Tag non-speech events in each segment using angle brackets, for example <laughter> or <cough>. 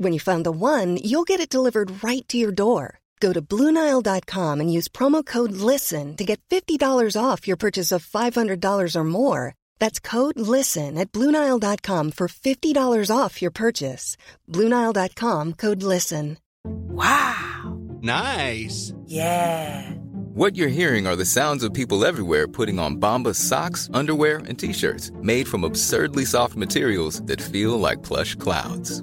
When you find the one, you'll get it delivered right to your door. Go to Bluenile.com and use promo code LISTEN to get $50 off your purchase of $500 or more. That's code LISTEN at Bluenile.com for $50 off your purchase. Bluenile.com code LISTEN. Wow. Nice. Yeah. What you're hearing are the sounds of people everywhere putting on Bombas socks, underwear, and t-shirts made from absurdly soft materials that feel like plush clouds.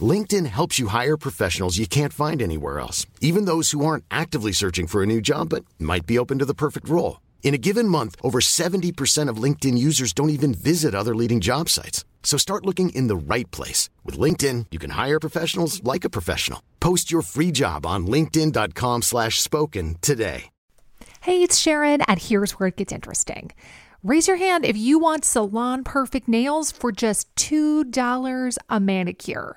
LinkedIn helps you hire professionals you can't find anywhere else, even those who aren't actively searching for a new job but might be open to the perfect role. In a given month, over 70% of LinkedIn users don't even visit other leading job sites. So start looking in the right place. With LinkedIn, you can hire professionals like a professional. Post your free job on linkedin.com slash spoken today. Hey, it's Sharon, and here's where it gets interesting. Raise your hand if you want salon perfect nails for just $2 a manicure.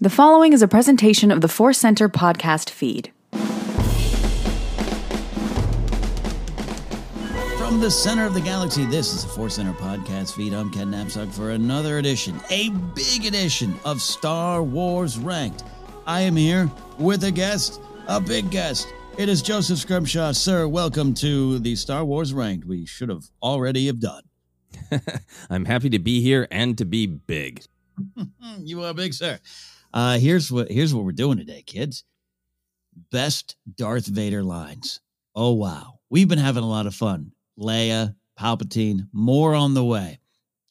The following is a presentation of the Force Center podcast feed. From the center of the galaxy, this is the Force Center podcast feed. I'm Ken Napzok for another edition, a big edition of Star Wars Ranked. I am here with a guest, a big guest. It is Joseph Scrimshaw. Sir, welcome to the Star Wars Ranked. We should have already have done. <laughs> I'm happy to be here and to be big. <laughs> you are big, sir. Uh, here's what here's what we're doing today, kids. Best Darth Vader lines. Oh wow, we've been having a lot of fun. Leia, Palpatine, more on the way.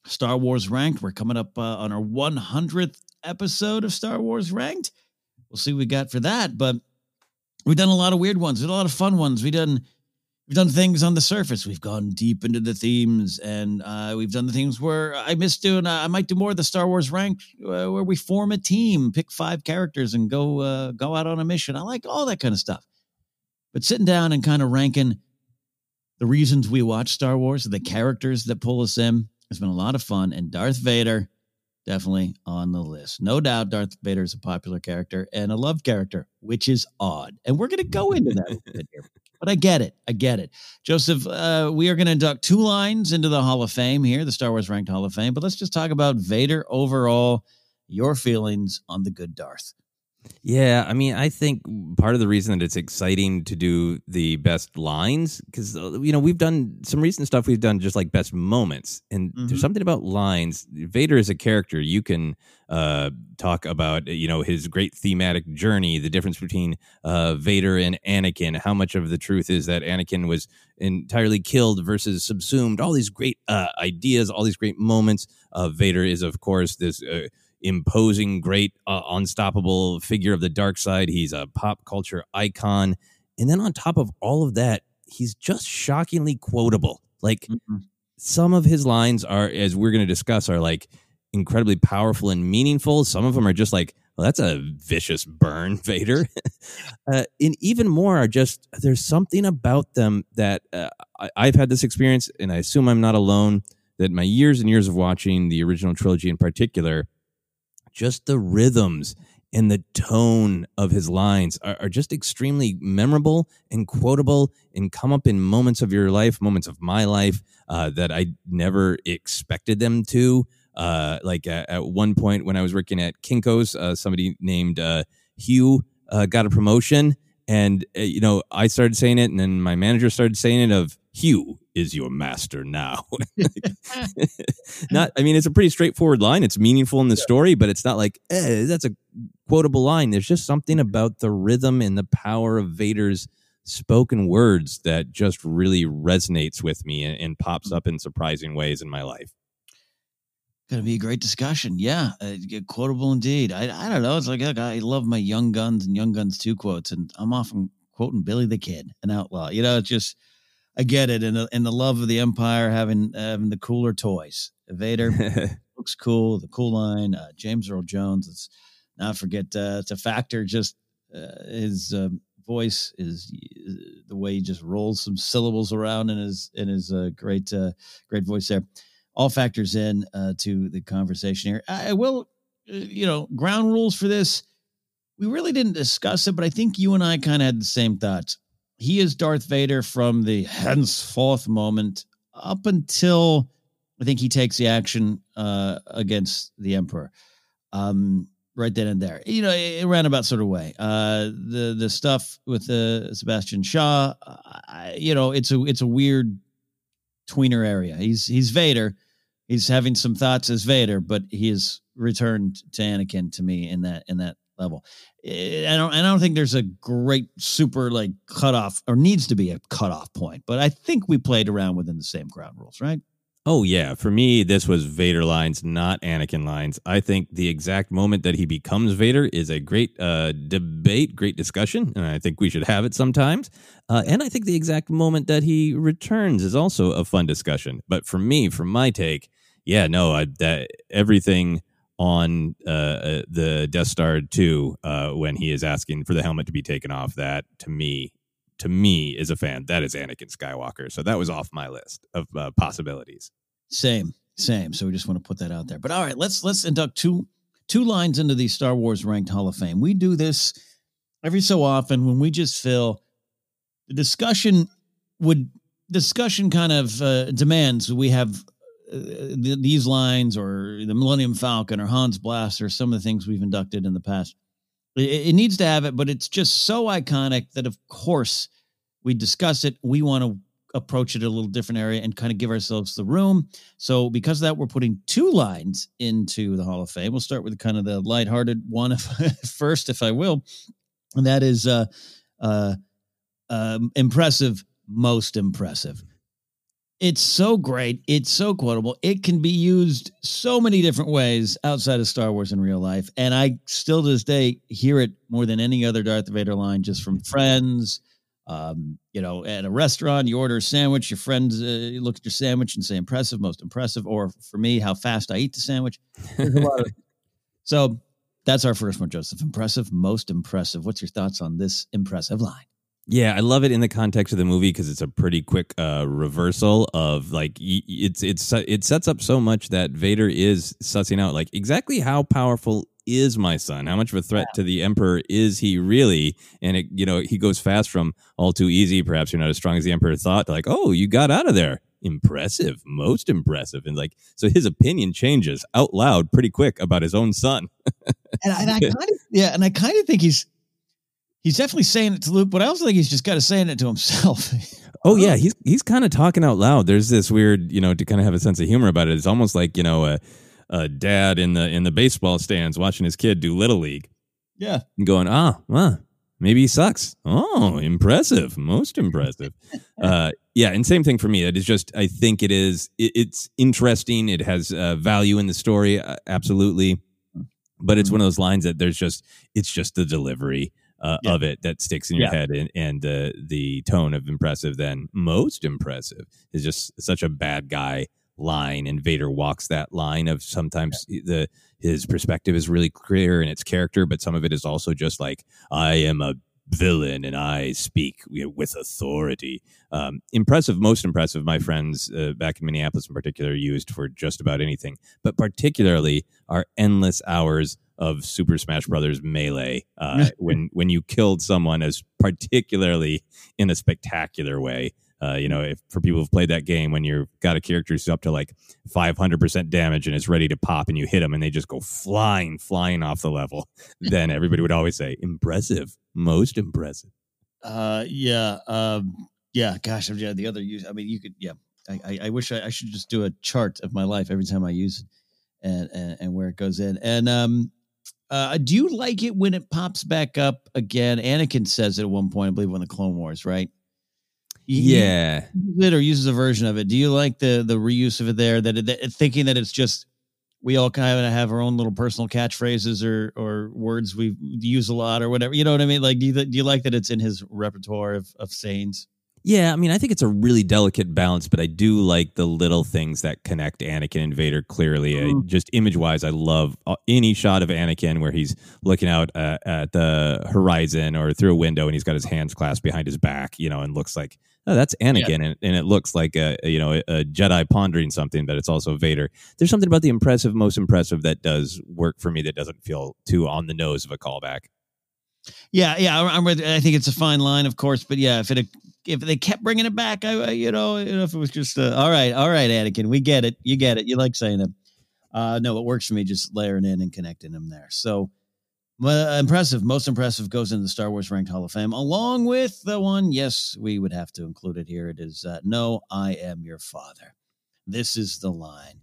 Star Wars Ranked. We're coming up uh, on our 100th episode of Star Wars Ranked. We'll see what we got for that. But we've done a lot of weird ones. We've done a lot of fun ones. We've done we've done things on the surface. We've gone deep into the themes, and uh, we've done the things where I miss doing. Uh, I might do more of the Star Wars rank, uh, where we form a team, pick five characters, and go uh, go out on a mission. I like all that kind of stuff. But sitting down and kind of ranking the reasons we watch Star Wars, the characters that pull us in, has been a lot of fun. And Darth Vader, definitely on the list. No doubt Darth Vader is a popular character and a loved character, which is odd. And we're going to go into that here. But I get it. I get it. Joseph, uh, we are going to induct two lines into the Hall of Fame here, the Star Wars Ranked Hall of Fame. But let's just talk about Vader overall, your feelings on the good Darth. Yeah, I mean, I think part of the reason that it's exciting to do the best lines because you know we've done some recent stuff. We've done just like best moments, and mm-hmm. there's something about lines. Vader is a character you can uh, talk about. You know his great thematic journey, the difference between uh, Vader and Anakin. How much of the truth is that Anakin was entirely killed versus subsumed? All these great uh, ideas, all these great moments. Vader is, of course, this uh, imposing, great, uh, unstoppable figure of the dark side. He's a pop culture icon. And then on top of all of that, he's just shockingly quotable. Like Mm-hmm. some of his lines are, as we're going to discuss, are like incredibly powerful and meaningful. Some of them are just like, well, that's a vicious burn, <laughs> Vader. uh, and even more are just, there's something about them that uh, I, I've had this experience, and I assume I'm not alone, that my years and years of watching the original trilogy in particular, just the rhythms and the tone of his lines are, are just extremely memorable and quotable and come up in moments of your life, moments of my life uh, that I never expected them to. Uh, like at, one point when I was working at Kinko's, uh, somebody named uh, Hugh uh, got a promotion, and you know I started saying it, and then my manager started saying it of Hugh is your master now. <laughs> not, I mean, it's a pretty straightforward line. It's meaningful in the story, but it's not like eh, that's a quotable line. There's just something about the rhythm and the power of Vader's spoken words that just really resonates with me and, and pops up in surprising ways in my life. Going to be a great discussion. Yeah, uh, quotable indeed. I, I don't know. It's like look, I love my Young Guns and Young Guns 2 quotes, and I'm often quoting Billy the Kid, an outlaw. You know, it's just, I get it. And the, and the love of the Empire having, having the cooler toys. Vader <laughs> looks cool, the cool line. Uh, James Earl Jones, let's not forget uh, to factor just uh, his um, voice is the way he just rolls some syllables around in his in his uh, great uh, great voice there all factors in uh, to the conversation here. I will, uh, you know, ground rules for this. We really didn't discuss it, but I think you and I kind of had the same thoughts. He is Darth Vader from the henceforth moment up until I think he takes the action uh, against the Emperor. Um, right then and there, you know, it, a roundabout sort of way. Uh, the the stuff with uh, Sebastian Shaw, I, you know, it's a it's a weird tweener area. He's he's Vader, he's having some thoughts as Vader, but he has returned to Anakin to me in that in that level. I don't I don't think there's a great super like cutoff or needs to be a cutoff point, but I think we played around within the same ground rules, right? Oh yeah, for me this was Vader lines, not Anakin lines. I think the exact moment that he becomes Vader is a great uh, debate, great discussion, and I think we should have it sometimes. Uh, and I think the exact moment that he returns is also a fun discussion. But for me, from my take, yeah, no, I, that everything on uh, uh, the Death Star two uh, when he is asking for the helmet to be taken off, that to me, to me as a fan, that is Anakin Skywalker. So that was off my list of uh, possibilities. Same, same. So we just want to put that out there. But all right, let's let's induct two two lines into the Star Wars ranked Hall of Fame. We do this every so often when we just feel the discussion would discussion kind of uh, demands we have th- these lines or the Millennium Falcon or Hans Blast or some of the things we've inducted in the past. It, it needs to have it, but it's just so iconic that of course we discuss it. We want to approach it a little different area and kind of give ourselves the room. So because of that, we're putting two lines into the Hall of Fame. We'll start with kind of the lighthearted one if, <laughs> first, if I will, and that is uh, uh, um, impressive, most impressive. It's so great. It's so quotable. It can be used so many different ways outside of Star Wars in real life. And I still to this day hear it more than any other Darth Vader line just from friends. Um, you know, at a restaurant, you order a sandwich, your friends uh, look at your sandwich and say impressive, most impressive. Or for me, how fast I eat the sandwich. There's a lot of- <laughs> so that's our first one, Joseph. Impressive, most impressive. What's your thoughts on this impressive line? Yeah, I love it in the context of the movie because it's a pretty quick uh, reversal of like it's it's it sets up so much that Vader is sussing out like exactly how powerful is my son? How much of a threat to the Emperor is he really? And it you know he goes fast from all too easy. Perhaps you're not as strong as the Emperor thought. To like oh you got out of there. Impressive, most impressive, and like so, his opinion changes out loud pretty quick about his own son. and, I, and I <laughs> kind of yeah, and I kind of think he's he's definitely saying it to Luke, but I also think he's just kind of saying it to himself. <laughs> Oh yeah, he's he's kind of talking out loud. There's this weird, you know, to kind of have a sense of humor about it. It's almost like you know a, a dad in the in the baseball stands watching his kid do little league, yeah, and going, ah, well, maybe he sucks. Oh, impressive, most impressive. <laughs> uh, yeah, and same thing for me. It is just, I think it is. It, it's interesting. It has uh, value in the story, uh, absolutely. But it's one of those lines that there's just, it's just the delivery. Uh, Yeah. of it that sticks in your Yeah. head, and and uh, the tone of impressive. Then most impressive is just such a bad guy line, and Vader walks that line of sometimes the his perspective is really clear in its character, but some of it is also just like I am a villain and I speak with authority. Um, impressive, most impressive. My friends uh, back in Minneapolis, in particular, used for just about anything, but particularly our endless hours of Super Smash Brothers melee uh, <laughs> when when you killed someone as particularly in a spectacular way. Uh, you know, if for people who've played that game, when you've got a character who's up to like 500% damage and is ready to pop and you hit them and they just go flying, flying off the level, <laughs> then everybody would always say, impressive, most impressive. Uh, yeah, um, yeah. Gosh, I'm- yeah. The other use. I mean, you could. Yeah. I, I, I wish I, I should just do a chart of my life every time I use it, and and, and where it goes in. And um, uh, do you like it when it pops back up again? Anakin says it at one point, I believe, on the Clone Wars, right? He- he Yeah. uses it or uses a version of it. Do you like the the reuse of it there? That, it, that thinking that it's just we all kind of have our own little personal catchphrases or or words we use a lot or whatever. You know what I mean? Like, do you, do you like that it's in his repertoire of of sayings? Yeah, I mean, I think it's a really delicate balance, but I do like the little things that connect Anakin and Vader clearly. I, just image wise, I love uh, any shot of Anakin where he's looking out uh, at the horizon or through a window and he's got his hands clasped behind his back, you know, and looks like, oh, that's Anakin. And, and it looks like a, a, you know, a Jedi pondering something, but it's also Vader. There's something about the impressive, most impressive that does work for me that doesn't feel too on the nose of a callback. Yeah, yeah, I- I'm with. I think it's a fine line, of course, but yeah, if it if they kept bringing it back, I you know, you know if it was just uh, all right, all right, Anakin, we get it, you get it, you like saying it. Uh, no, it works for me just layering in and connecting them there. So uh, impressive, most impressive goes into the Star Wars ranked Hall of Fame, along with the one. Yes, we would have to include it here. It is uh, "No, I am your father." This is the line.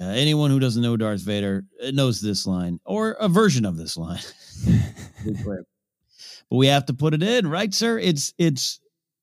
Uh, anyone who doesn't know Darth Vader uh, knows this line or a version of this line. <laughs> But we have to put it in, right, sir? It's it's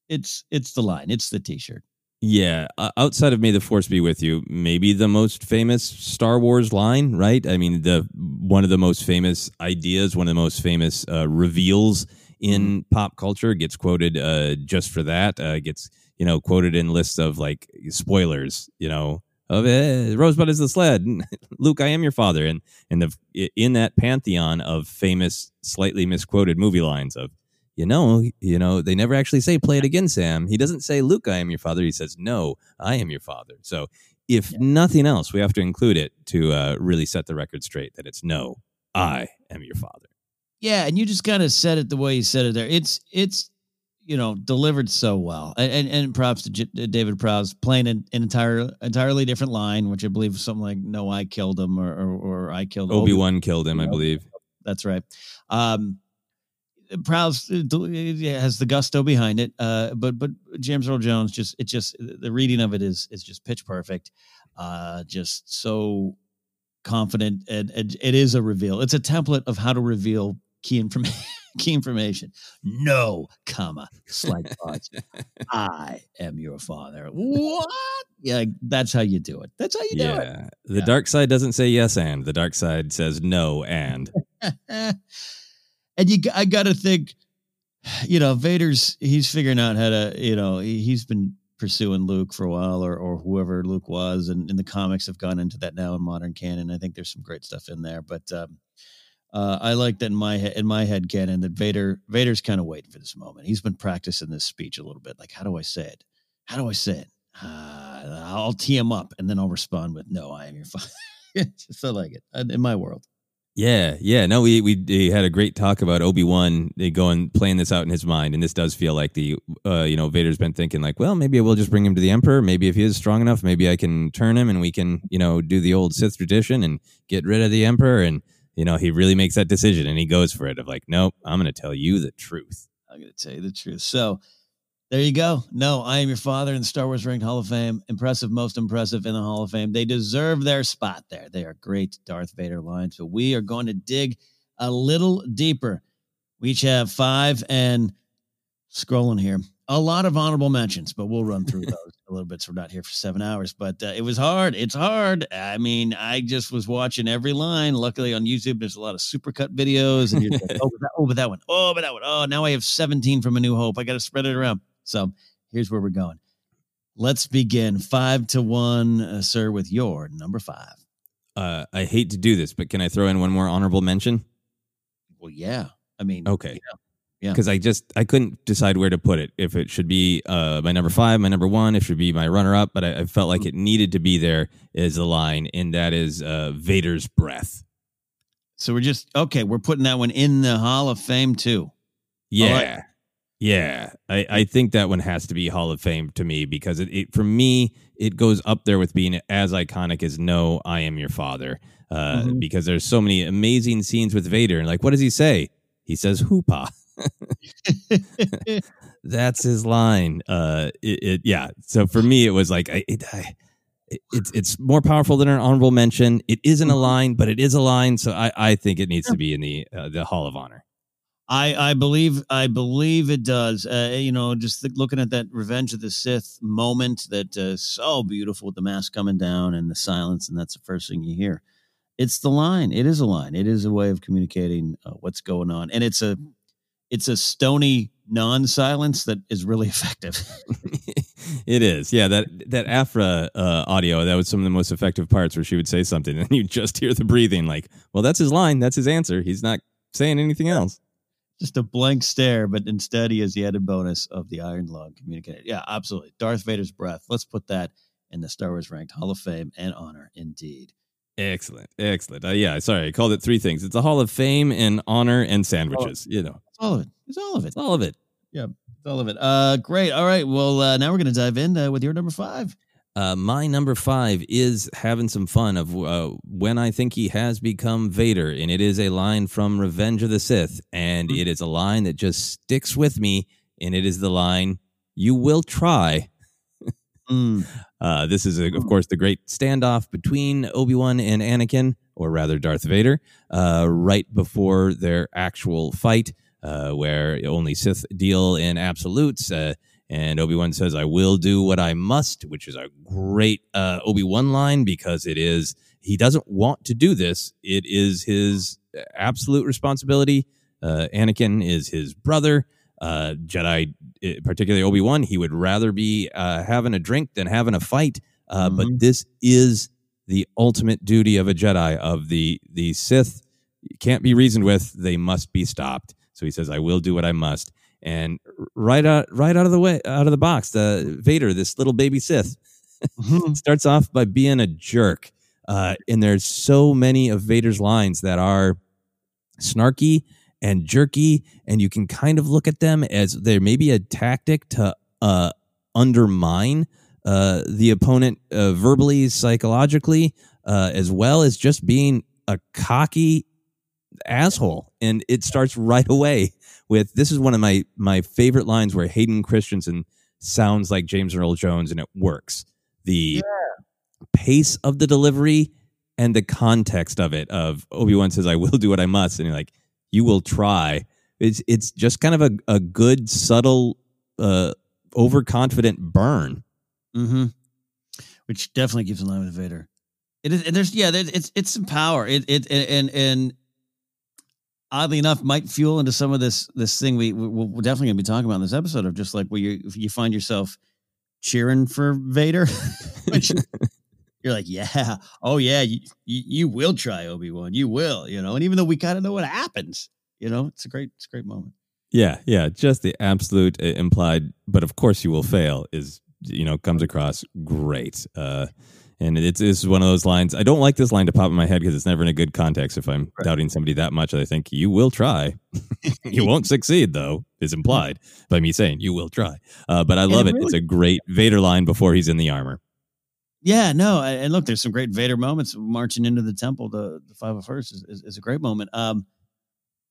it's it's the line. It's the T-shirt. Yeah, uh, outside of "May the Force be with you," maybe the most famous Star Wars line, right? I mean, the one of the most famous ideas, one of the most famous uh, reveals in pop culture gets quoted uh, just for that. Uh, gets you know quoted in lists of like spoilers, you know, of eh, Rosebud is the sled, <laughs> Luke, I am your father, and and the in that pantheon of famous, slightly misquoted movie lines of you know, you know, they never actually say play it again, Sam. He doesn't say Luke, I am your father. He says, No, I am your father. So if nothing else, we have to include it to uh, really set the record straight that it's no, I am your father. Yeah, and you just kind of said it the way you said it there. It's it's you know delivered so well, and and, and props to J- David Prowse playing an, an entire entirely different line, which I believe was something like "No, I killed him" or or, or "I killed Obi Wan killed him, I believe. That's right. Um, Prowse uh, yeah, has the gusto behind it, uh, but but James Earl Jones just it just the reading of it is is just pitch perfect, uh, just so confident, and, and it is a reveal. It's a template of how to reveal key information. <laughs> key information. No, comma slight pause. I am your father. What? Yeah, that's how you do it. That's how you do it. Yeah. The dark side doesn't say yes and. The dark side says no and. <laughs> and you, I got to think, you know, Vader's he's figuring out how to, you know, he, he's been pursuing Luke for a while, or or whoever Luke was, and, and the comics have gone into that now in modern canon. I think there's some great stuff in there, but um, uh, I like that in my head, in my head canon that Vader Vader's kind of waiting for this moment. He's been practicing this speech a little bit, like how do I say it? How do I say it? Uh, I'll tee him up, and then I'll respond with, "No, I am your <laughs> father." Just I like it uh, in my world. Yeah, yeah. No, we we, had a great talk about Obi Wan going playing this out in his mind, and this does feel like the uh, you know Vader's been thinking like, well, maybe we'll just bring him to the Emperor. Maybe if he is strong enough, maybe I can turn him, and we can you know do the old Sith tradition and get rid of the Emperor. And you know he really makes that decision, and he goes for it of like, nope, I'm going to tell you the truth. I'm going to tell you the truth. So there you go. No, I am your father in the Star Wars Ranked Hall of Fame. Impressive, most impressive in the Hall of Fame. They deserve their spot there. They are great Darth Vader lines. So we are going to dig a little deeper. We each have five and scrolling here. A lot of honorable mentions, but we'll run through those a little bit. So we're not here for seven hours, but uh, it was hard. It's hard. I mean, I just was watching every line. Luckily on YouTube, there's a lot of supercut videos, and you're like, oh, but that, oh, but that one, oh, but that one, oh, now I have 17 from A New Hope. I got to spread it around. So here's where we're going. Let's begin five to one, uh, sir, with your number five. Uh, I hate to do this, but can I throw in one more honorable mention? Well, yeah. I mean, Okay. Yeah. because I just I couldn't decide where to put it. If it should be uh, my number five, my number one, if it should be my runner up, but I, I felt Mm. like it needed to be there is a line, and that is uh, Vader's breath. So we're just okay. We're putting that one in the Hall of Fame too. Yeah. right. Yeah. I, I think that one has to be Hall of Fame to me because it, it for me, it goes up there with being as iconic as No, I Am Your Father. Uh, Mhm. Because there's so many amazing scenes with Vader. And like, what does he say? He says, Hoopa. <laughs> That's his line. Uh, it, it yeah. So for me, it was like I, it, I, it, it's it's more powerful than an honorable mention. It isn't a line, but it is a line. So I, I think it needs to be in the uh, the Hall of Honor. I I believe I believe it does. Uh, you know, just th- looking at that Revenge of the Sith moment that uh, so beautiful with the mask coming down and the silence, and that's the first thing you hear. It's the line. It is a line. It is a way of communicating uh, what's going on, and it's a it's a stony non-silence that is really <laughs> effective. it is, yeah. That that Aphra uh, audio that was some of the most effective parts where she would say something <laughs> and you just hear the breathing. Like, well, that's his line. That's his answer. He's not saying anything else. just a blank stare, but instead he has the added bonus of the Iron Lung communicated. Yeah, absolutely. Darth Vader's breath. Let's put that in the Star Wars ranked Hall of Fame and honor, indeed. Excellent, excellent. Uh, yeah, sorry, I called it three things. It's a Hall of Fame and honor and sandwiches. You know, It's all of it. It's all of it. it's all of it. Yeah, it's all of it. Uh, great. All right. Well, uh, now we're going to dive in uh, with your number five. Uh, my number five is having some fun of uh, when I think he has become Vader, and it is a line from Revenge of the Sith, and it is a line that just sticks with me, and it is the line, "You will try." Mm. Uh, this is, of course, the great standoff between Obi Wan and Anakin, or rather Darth Vader, uh, right before their actual fight, uh, where only Sith deal in absolutes. Uh, and Obi Wan says, "I will do what I must," which is a great uh, Obi Wan line because it is he doesn't want to do this. It is his absolute responsibility. Uh, Anakin is his brother. Uh, Jedi, eh, particularly Obi Wan, he would rather be uh, having a drink than having a fight. Uh, But this is the ultimate duty of a Jedi. Of the the Sith, can't be reasoned with. They must be stopped. So he says, "I will do what I must." And right out, right out of the way, out of the box, the Vader, this little baby Sith, <laughs> starts off by being a jerk. Uh, and there's so many of Vader's lines that are snarky and jerky, and you can kind of look at them as there may be a tactic to uh, undermine uh, the opponent uh, verbally, psychologically, uh, as well as just being a cocky asshole. And it starts right away with this is one of my my favorite lines where Hayden Christensen sounds like James Earl Jones, and it works. The pace of the delivery and the context of it of Obi-Wan says, I will do what I must. And you're like, you will try. It's it's just kind of a, a good, subtle, uh, overconfident burn. Mm-hmm. Which definitely gives in line with Vader. It is, and there's yeah, there's, it's it's some power. It it and and oddly enough, might fuel into some of this this thing we we- we're definitely gonna be talking about in this episode of just like where you you find yourself cheering for Vader, <laughs> which you're like, yeah, <laughs> oh yeah, you you, you will try Obi Wan, you will, you know, and even though we kind of know what happens, you know, it's a great it's a great moment. Yeah, yeah, just the absolute uh, implied, but of course you will fail is you know comes across great. Uh, and it's it's one of those lines. I don't like this line to pop in my head because it's never in a good context. If I'm doubting somebody that much, I think you will try. <laughs> <laughs> you won't succeed though. Is implied by me saying you will try. Uh, but I love it it. It's a great Vader line before he's in the armor. Yeah, no, and look, there's some great Vader moments marching into the temple. The the five of first is, is, is a great moment. Um,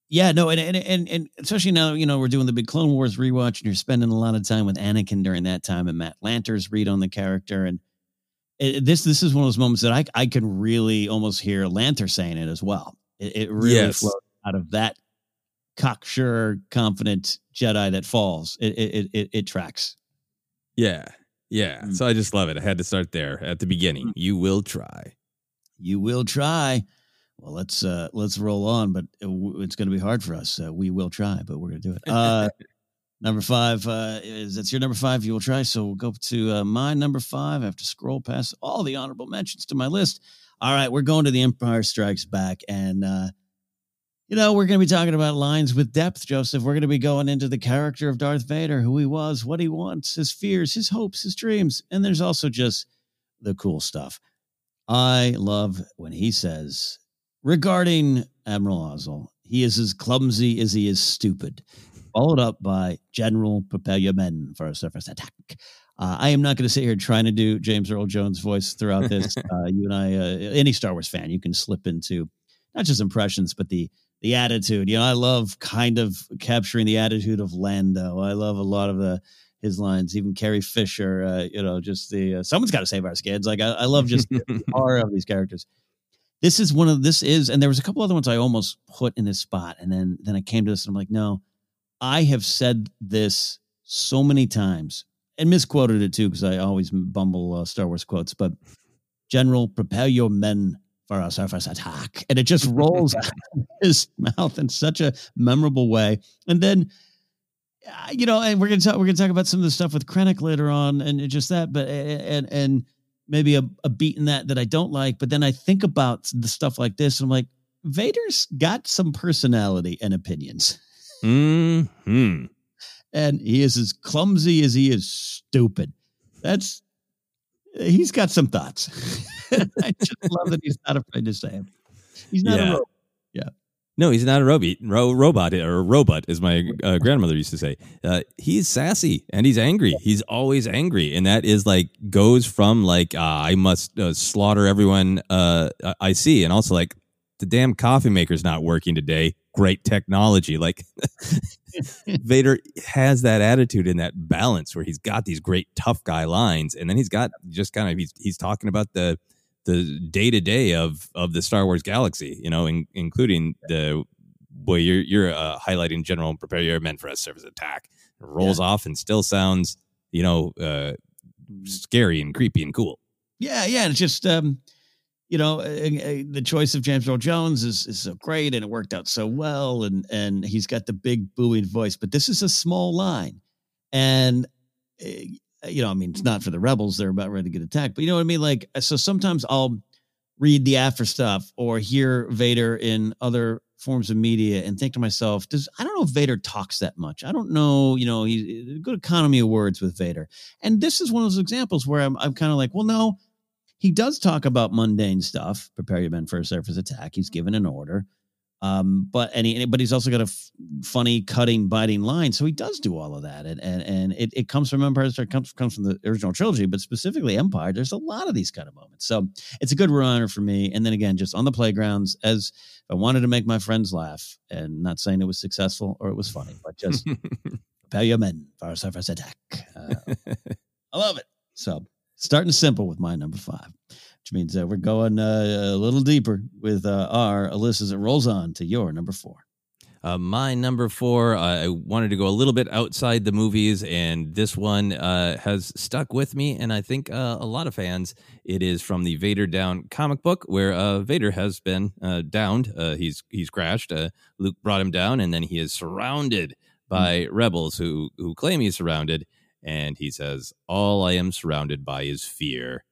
yeah, no, and, and and and especially now, you know, we're doing the big Clone Wars rewatch, and you're spending a lot of time with Anakin during that time, and Matt Lanter's read on the character, and it, this this is one of those moments that I I can really almost hear Lanter saying it as well. It, it really Yes. flows out of that cocksure, confident Jedi that falls. It it it, it tracks. Yeah. Yeah. Mm. So I just love it. I had to start there at the beginning. You will try. You will try. Well, let's uh let's roll on, but it w- it's going to be hard for us. Uh, we will try, but we're going to do it. Uh <laughs> Number five uh, is that's your number five. You will try. So we'll go to uh, my number five. I have to scroll past all the honorable mentions to my list. All right, we're going to the Empire Strikes Back, and uh, you know we're going to be talking about lines with depth, Joseph. We're going to be going into the character of Darth Vader, who he was, what he wants, his fears, his hopes, his dreams, and there's also just the cool stuff. I love when he says regarding Admiral Ozzel, he is as clumsy as he is stupid followed up by General Prepare Your Men for a surface attack. Uh, I am not going to sit here trying to do James Earl Jones' voice throughout this. <laughs> uh, you and I, uh, any Star Wars fan, you can slip into not just impressions, but the the attitude. You know, I love kind of capturing the attitude of Lando. I love a lot of the his lines. Even Carrie Fisher. Uh, you know, just the uh, someone's got to save our skids. Like I, I love just the <laughs> of these characters. This is one of this is, and there was a couple other ones I almost put in this spot, and then then I came to this, and I'm like, no, I have said this so many times and misquoted it too because I always bumble uh, Star Wars quotes. But General, prepare your men for a surface attack, and it just rolls <laughs> <laughs> out of his mouth in such a memorable way. And then, uh, you know, and we're gonna talk. We're gonna talk about some of the stuff with Krennic later on, and just that. But and and maybe a, a beat in that that I don't like. But then I think about the stuff like this, and I'm like, Vader's got some personality and opinions. Hmm. and he is as clumsy as he is stupid. That's he's got some thoughts. <laughs> I <laughs> just love that he's not afraid to say them. He's not Yeah. a robot. Yeah. No, he's not a robot. Ro- robot or robot, as my uh, grandmother used to say. Uh, he's sassy and he's angry. He's always angry, and that is like goes from like uh, I must uh, slaughter everyone uh, I see, and also like the damn coffee maker's not working today. Great technology, like <laughs> Vader has that attitude and that balance where he's got these great tough guy lines, and then he's got just kind of he's he's talking about the the day to day of of the Star Wars galaxy, you know, in, including the boy you're you're uh, highlighting General prepare your men for a service attack. It rolls off and still sounds, you know, uh, scary and creepy and cool. Yeah, yeah. And it's just um, you know, uh, uh, the choice of James Earl Jones is is so great and it worked out so well and and he's got the big booming voice, but this is a small line. And you know, I mean, it's not for the rebels; they're about ready to get attacked. But you know what I mean? Like, so sometimes I'll read the after stuff or hear Vader in other forms of media and think to myself, does I don't know if Vader talks that much. I don't know, you know, he's good economy of words with Vader. And this is one of those examples where I'm I'm kind of like, well, no, he does talk about mundane stuff. Prepare your men for a surface attack. He's given an order. Um, but and he, but he's also got a f- funny, cutting, biting line. So he does do all of that, and and and it, it comes from Empire. It comes comes from the original trilogy, but specifically Empire. There's a lot of these kind of moments. So it's a good runner for me. And then again, just on the playgrounds, as if I wanted to make my friends laugh, and not saying it was successful or it was funny, <laughs> but just prepare your men for a surface attack. Uh, I love it. So starting simple with my number five, which means uh, we're going uh, a little deeper with uh, our Alyssa's. It rolls on to your number four. Uh, my number four, I wanted to go a little bit outside the movies, and this one uh, has stuck with me, and I think uh, a lot of fans. It is from the Vader Down comic book, where uh, Vader has been uh, downed. Uh, he's he's crashed. Uh, Luke brought him down, and then he is surrounded by rebels who who claim he's surrounded, and he says, "All I am surrounded by is fear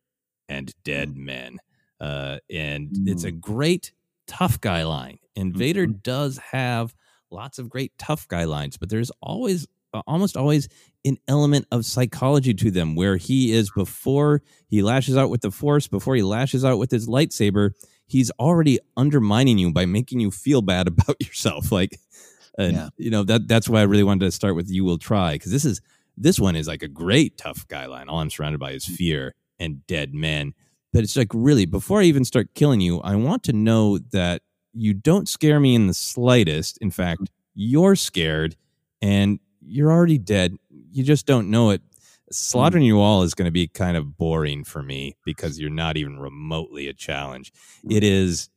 and dead mm. men." Uh, and it's a mm. great tough guy line, and Vader mm-hmm. does have lots of great tough guy lines, but there's always, almost always, an element of psychology to them where he is before he lashes out with the Force, before he lashes out with his lightsaber, he's already undermining you by making you feel bad <laughs> about yourself. Like, and, Yeah. you know that that's why I really wanted to start with "You Will Try" because this is this one is like a great tough guy line. All I'm surrounded by is mm. fear and dead men. But it's like really before I even start killing you, I want to know that you don't scare me in the slightest. In fact, you're scared and you're already dead. You just don't know it. Mm. Slaughtering you all is going to be kind of boring for me because you're not even remotely a challenge. It mm. is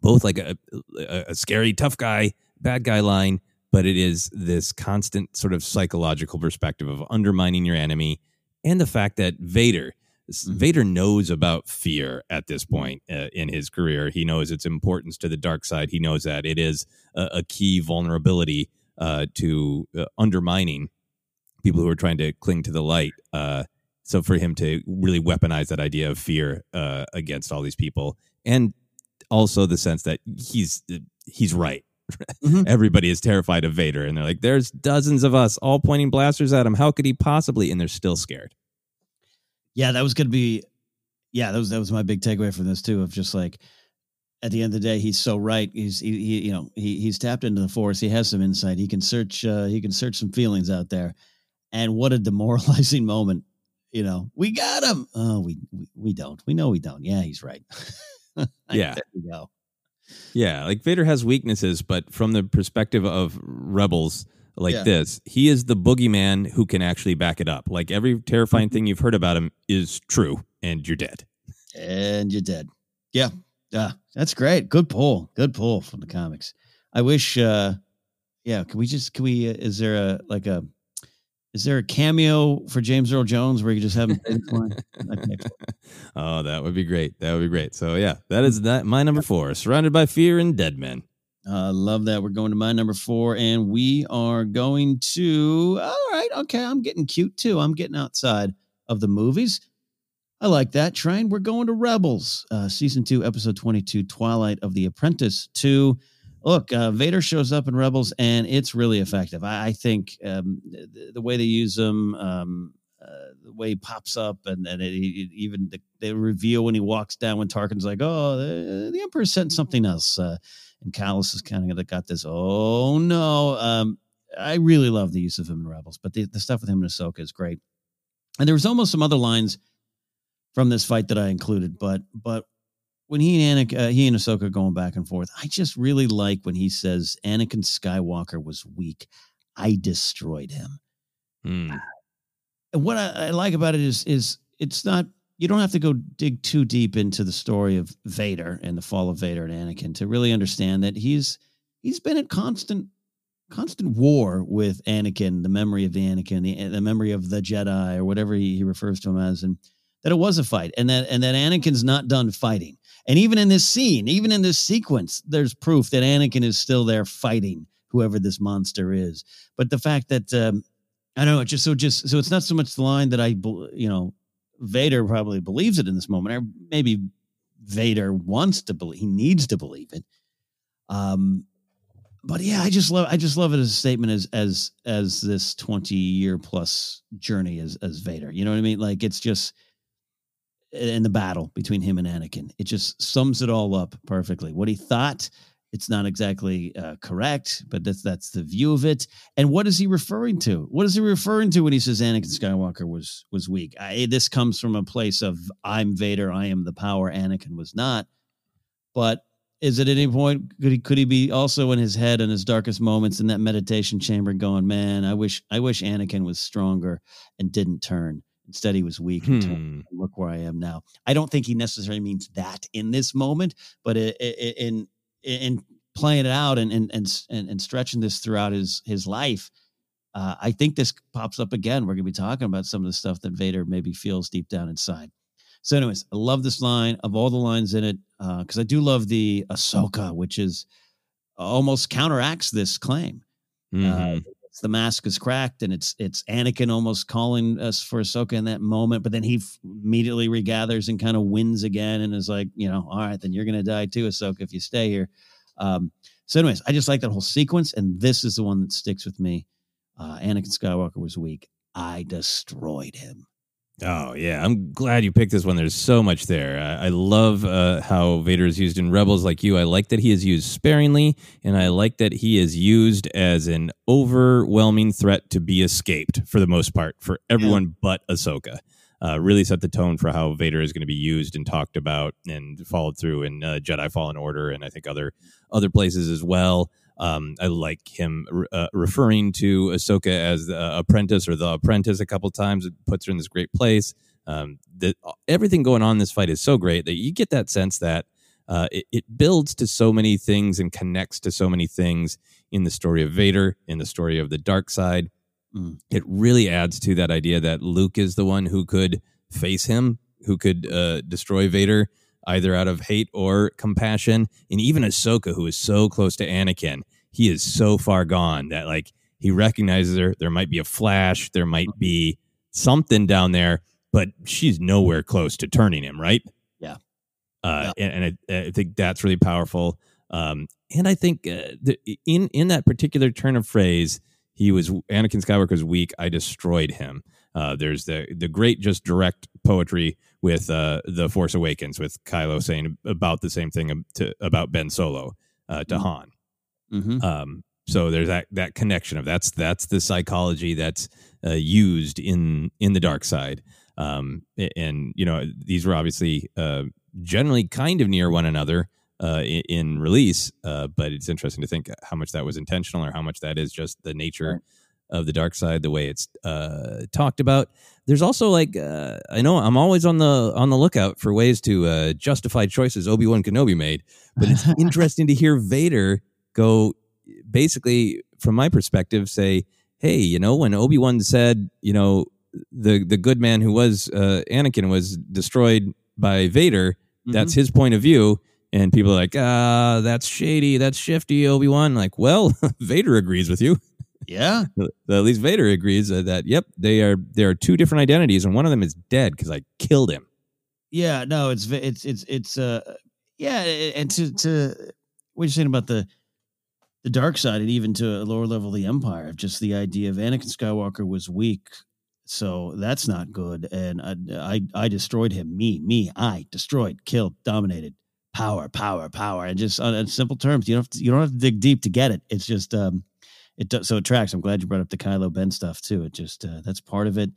both like a, a, a scary tough guy, bad guy line, but it is this constant sort of psychological perspective of undermining your enemy and the fact that Vader. Mm-hmm. Vader knows about fear at this point uh, in his career. He knows its importance to the dark side. He knows that it is a, a key vulnerability uh, to uh, undermining people who are trying to cling to the light. Uh, so for him to really weaponize that idea of fear uh, against all these people, and also the sense that he's he's right. <laughs> Everybody is terrified of Vader, and they're like, "There's dozens of us all pointing blasters at him. How could he possibly?" And they're still scared. Yeah, that was going to be. Yeah, that was that was my big takeaway from this too. Of just like, at the end of the day, he's so right. He's he, he you know he he's tapped into the force. He has some insight. He can search. Uh, he can search some feelings out there. And what a demoralizing <laughs> moment. You know, we got him. Oh, we we, we don't. We know we don't. Yeah, he's right. <laughs> Yeah. there we go. Yeah, like Vader has weaknesses, but from the perspective of rebels like Yeah. this, he is the boogeyman who can actually back it up. Like every terrifying thing you've heard about him is true, and you're dead. And you're dead. Yeah. Yeah. That's great. Good pull. Good pull from the comics. I wish uh yeah, can we just can we uh, is there a like a is there a cameo for James Earl Jones where you just have him say this line? <laughs> Okay. Oh, that would be great. That would be great. So yeah, that is that my number four. Surrounded by fear and dead men. Uh, love that. We're going to my number four, and we are going to. All right, okay. I'm getting cute too. I'm getting outside of the movies. I like that train. We're going to Rebels, uh, season two, episode 22, Twilight of the Apprentice. Two. Look, uh, Vader shows up in Rebels, and it's really effective. I, I think um, the, the way they use him, um, uh, the way he pops up, and, and it, it- even the, they reveal when he walks down when Tarkin's like, "Oh, the, the Emperor sent something else." Uh, and Kallus is kind of got this. Oh no! Um, I really love the use of him in Rebels, but the, the stuff with him in Ahsoka is great. And there was almost some other lines from this fight that I included, but but when he and Anakin, uh, he and Ahsoka going back and forth, I just really like when he says Anakin Skywalker was weak. I destroyed him. And what I, I like about it is is it's not you don't have to go dig too deep into the story of Vader and the fall of Vader and Anakin to really understand that he's he's been in constant constant war with Anakin, the memory of the Anakin, the, the memory of the Jedi, or whatever he, he refers to him as, and that it was a fight, and that and that Anakin's not done fighting. And even in this scene, even in this sequence, there's proof that Anakin is still there fighting whoever this monster is. But the fact that um, I don't know, just so just so it's not so much the line that I, you know, Vader probably believes it in this moment, or maybe Vader wants to believe, he needs to believe it. Um, but yeah, I just love, I just love it as a statement as as as this twenty year plus journey as as Vader. You know what I mean? Like it's just in the battle between him and Anakin. It just sums it all up perfectly. What he thought, it's not exactly uh, correct, but that's that's the view of it. And what is he referring to? What is he referring to when he says Anakin Skywalker was was weak? I, this comes from a place of I'm Vader, I am the power. Anakin was not. But is at any point could he could he be also in his head in his darkest moments in that meditation chamber going, man, I wish I wish Anakin was stronger and didn't turn. Instead, he was weak. Hmm. And look where I am now. I don't think he necessarily means that in this moment, but in in playing it out and and and and, stretching this throughout his his life, uh, I think this pops up again. We're going to be talking about some of the stuff that Vader maybe feels deep down inside. So, anyways, I love this line of all the lines in it because I do love the Ahsoka, which is almost counteracts this claim. Uh, Mhm. it's the mask is cracked, and it's it's Anakin almost calling us for Ahsoka in that moment, but then he f- immediately regathers and kind of wins again, and is like, you know, all right, then you're gonna die too, Ahsoka, if you stay here. Um, so, anyways, I just like that whole sequence, and this is the one that sticks with me. Uh, Anakin Skywalker was weak. I destroyed him. Oh yeah, I'm glad you picked this one. There's so much there. I, I love uh, how Vader is used in Rebels. Like you, I like that he is used sparingly, and I like that he is used as an overwhelming threat to be escaped for the most part for everyone but Ahsoka. Uh, really set the tone for how Vader is going to be used and talked about and followed through in uh, Jedi Fallen Order and I think other other places as well. Um, I like him uh, referring to Ahsoka as the apprentice or the apprentice a couple times. It puts her in this great place. Um, the, everything going on in this fight is so great that you get that sense that uh, it, it builds to so many things and connects to so many things in the story of Vader, in the story of the dark side. Mm. It really adds to that idea that Luke is the one who could face him, who could uh, destroy Vader either out of hate or compassion. And even Ahsoka, who is so close to Anakin, he is so far gone that like he recognizes her. There might be a flash, there might be something down there, but she's nowhere close to turning him, right? Yeah. Uh, And, and I, I think that's really powerful. Um, and I think uh, the, in in that particular turn of phrase, he was Anakin Skywalker was weak. I destroyed him. Uh, there's the the great just direct poetry with uh, the Force Awakens with Kylo saying about the same thing to, about Ben Solo uh, to Han. Mm-hmm. Um, so there's that that connection of that's that's the psychology that's uh, used in in the dark side. Um, and you know these were obviously uh, generally kind of near one another uh, in, in release, uh, but it's interesting to think how much that was intentional or how much that is just the nature of the dark side, the way it's uh, talked about. There's also like uh, I know I'm always on the on the lookout for ways to uh, justify choices Obi Wan Kenobi made, but it's <laughs> interesting to hear Vader go basically from my perspective say, hey, you know, when Obi Wan said, you know, the the good man who was uh, Anakin was destroyed by Vader, that's his point of view. And people are like, ah, that's shady, that's shifty, Obi Wan. Like, well, <laughs> Vader agrees with you. Yeah. <laughs> At least Vader agrees uh, that yep, they are there are two different identities, and one of them is dead because I killed him. Yeah, no, it's it's it's it's uh yeah, and to to what you're saying about the the dark side and even to a lower level of the empire, of just the idea of Anakin Skywalker was weak, so that's not good. And I I, I destroyed him. Me, me, I destroyed, killed, dominated. Power, power, power, and just on, on simple terms. You don't have to, you don't have to dig deep to get it. It's just um, it does so it tracks. I'm glad you brought up the Kylo Ben stuff too. It just uh, that's part of it.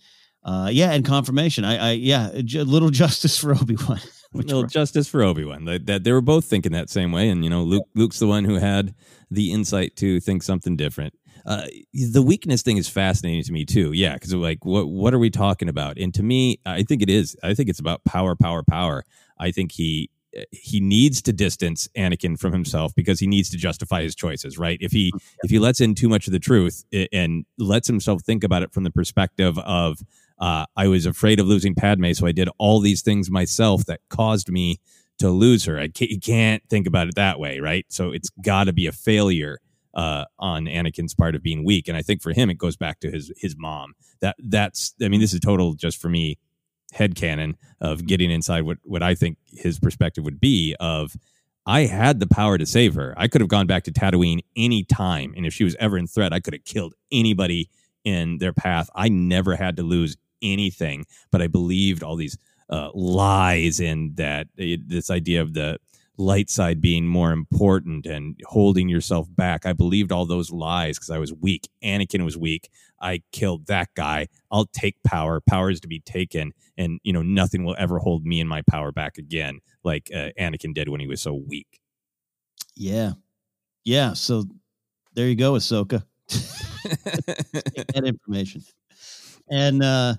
Uh, yeah, and confirmation. I, I yeah, a j- little <laughs> justice for Obi Wan. <laughs> Little justice for Obi Wan. That, that they were both thinking that same way, and you know, Luke Luke's the one who had the insight to think something different. Uh, the weakness thing is fascinating to me too. Yeah, because like, what what are we talking about? And to me, I think it is. I think it's about power, power, power. I think he he needs to distance Anakin from himself because he needs to justify his choices, right? If he if he lets in too much of the truth and lets himself think about it from the perspective of uh, I was afraid of losing Padme, so I did all these things myself that caused me to lose her. I can't, you can't think about it that way, right? So it's got to be a failure uh, on Anakin's part of being weak, and I think for him it goes back to his his mom. That that's I mean this is total just for me headcanon of getting inside what what I think his perspective would be of I had the power to save her. I could have gone back to Tatooine any time, and if she was ever in threat, I could have killed anybody in their path. I never had to lose anything, but I believed all these uh, lies and that it, this idea of the light side being more important and holding yourself back. I believed all those lies because I was weak. Anakin was weak. I killed that guy. I'll take power. Power is to be taken, and you know nothing will ever hold me and my power back again, like uh, Anakin did when he was so weak. Yeah, yeah. So there you go, Ahsoka. That information, and uh,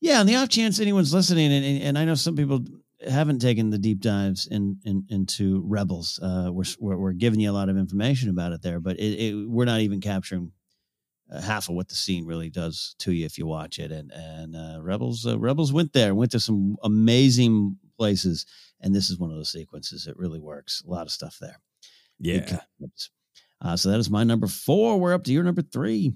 yeah, on the off chance anyone's listening, and, and I know some people haven't taken the deep dives in, in into Rebels. Uh, we're, we're we're giving you a lot of information about it there, but it, it, we're not even capturing uh, half of what the scene really does to you if you watch it. And and uh, Rebels uh, Rebels went there, went to some amazing places, and this is one of those sequences. It really works. A lot of stuff there. Yeah. Uh, so that is my number four. We're up to your number three.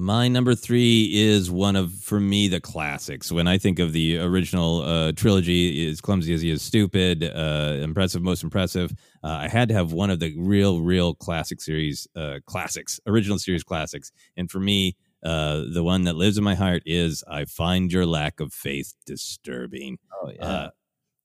My number three is one of, for me, the classics. When I think of the original uh, trilogy, as clumsy as he is stupid, uh, impressive, most impressive, uh, I had to have one of the real, real classic series uh, classics, original series classics. And for me, uh, the one that lives in my heart is I Find Your Lack of Faith Disturbing. Oh, yeah.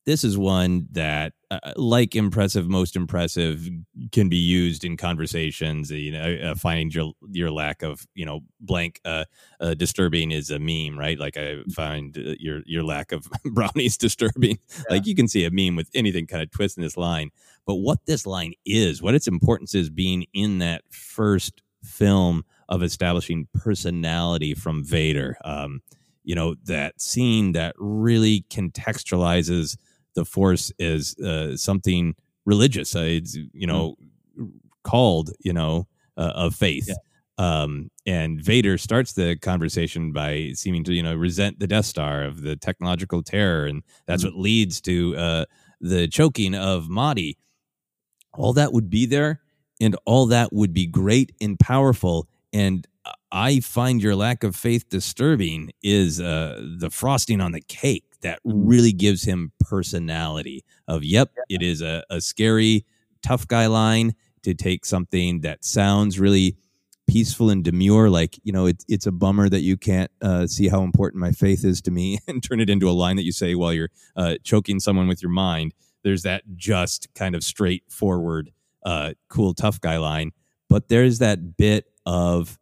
Uh, this is one that, uh, like impressive, most impressive, can be used in conversations. You know, uh, finding your your lack of you know blank uh, uh, disturbing is a meme, right? Like I find uh, your your lack of <laughs> brownies disturbing. Like you can see a meme with anything kind of twisting this line. But what this line is, what its importance is, being in that first film of establishing personality from Vader. Um, you know that scene that really contextualizes the force is uh, something religious. Uh, it's you know called you know uh, of faith. Um, and Vader starts the conversation by seeming to, you know, resent the Death Star of the technological terror, and that's Mm-hmm. what leads to uh, the choking of Motti. All that would be there, and all that would be great and powerful. And I find your lack of faith disturbing. Is uh, the frosting on the cake that really gives him personality? Of yep, it is a, a scary, tough guy line to take something that sounds really peaceful and demure like you know it's it's a bummer that you can't uh, see how important my faith is to me <laughs> and turn it into a line that you say while you're uh, choking someone with your mind there's that just kind of straightforward uh, cool tough guy line but there's that bit of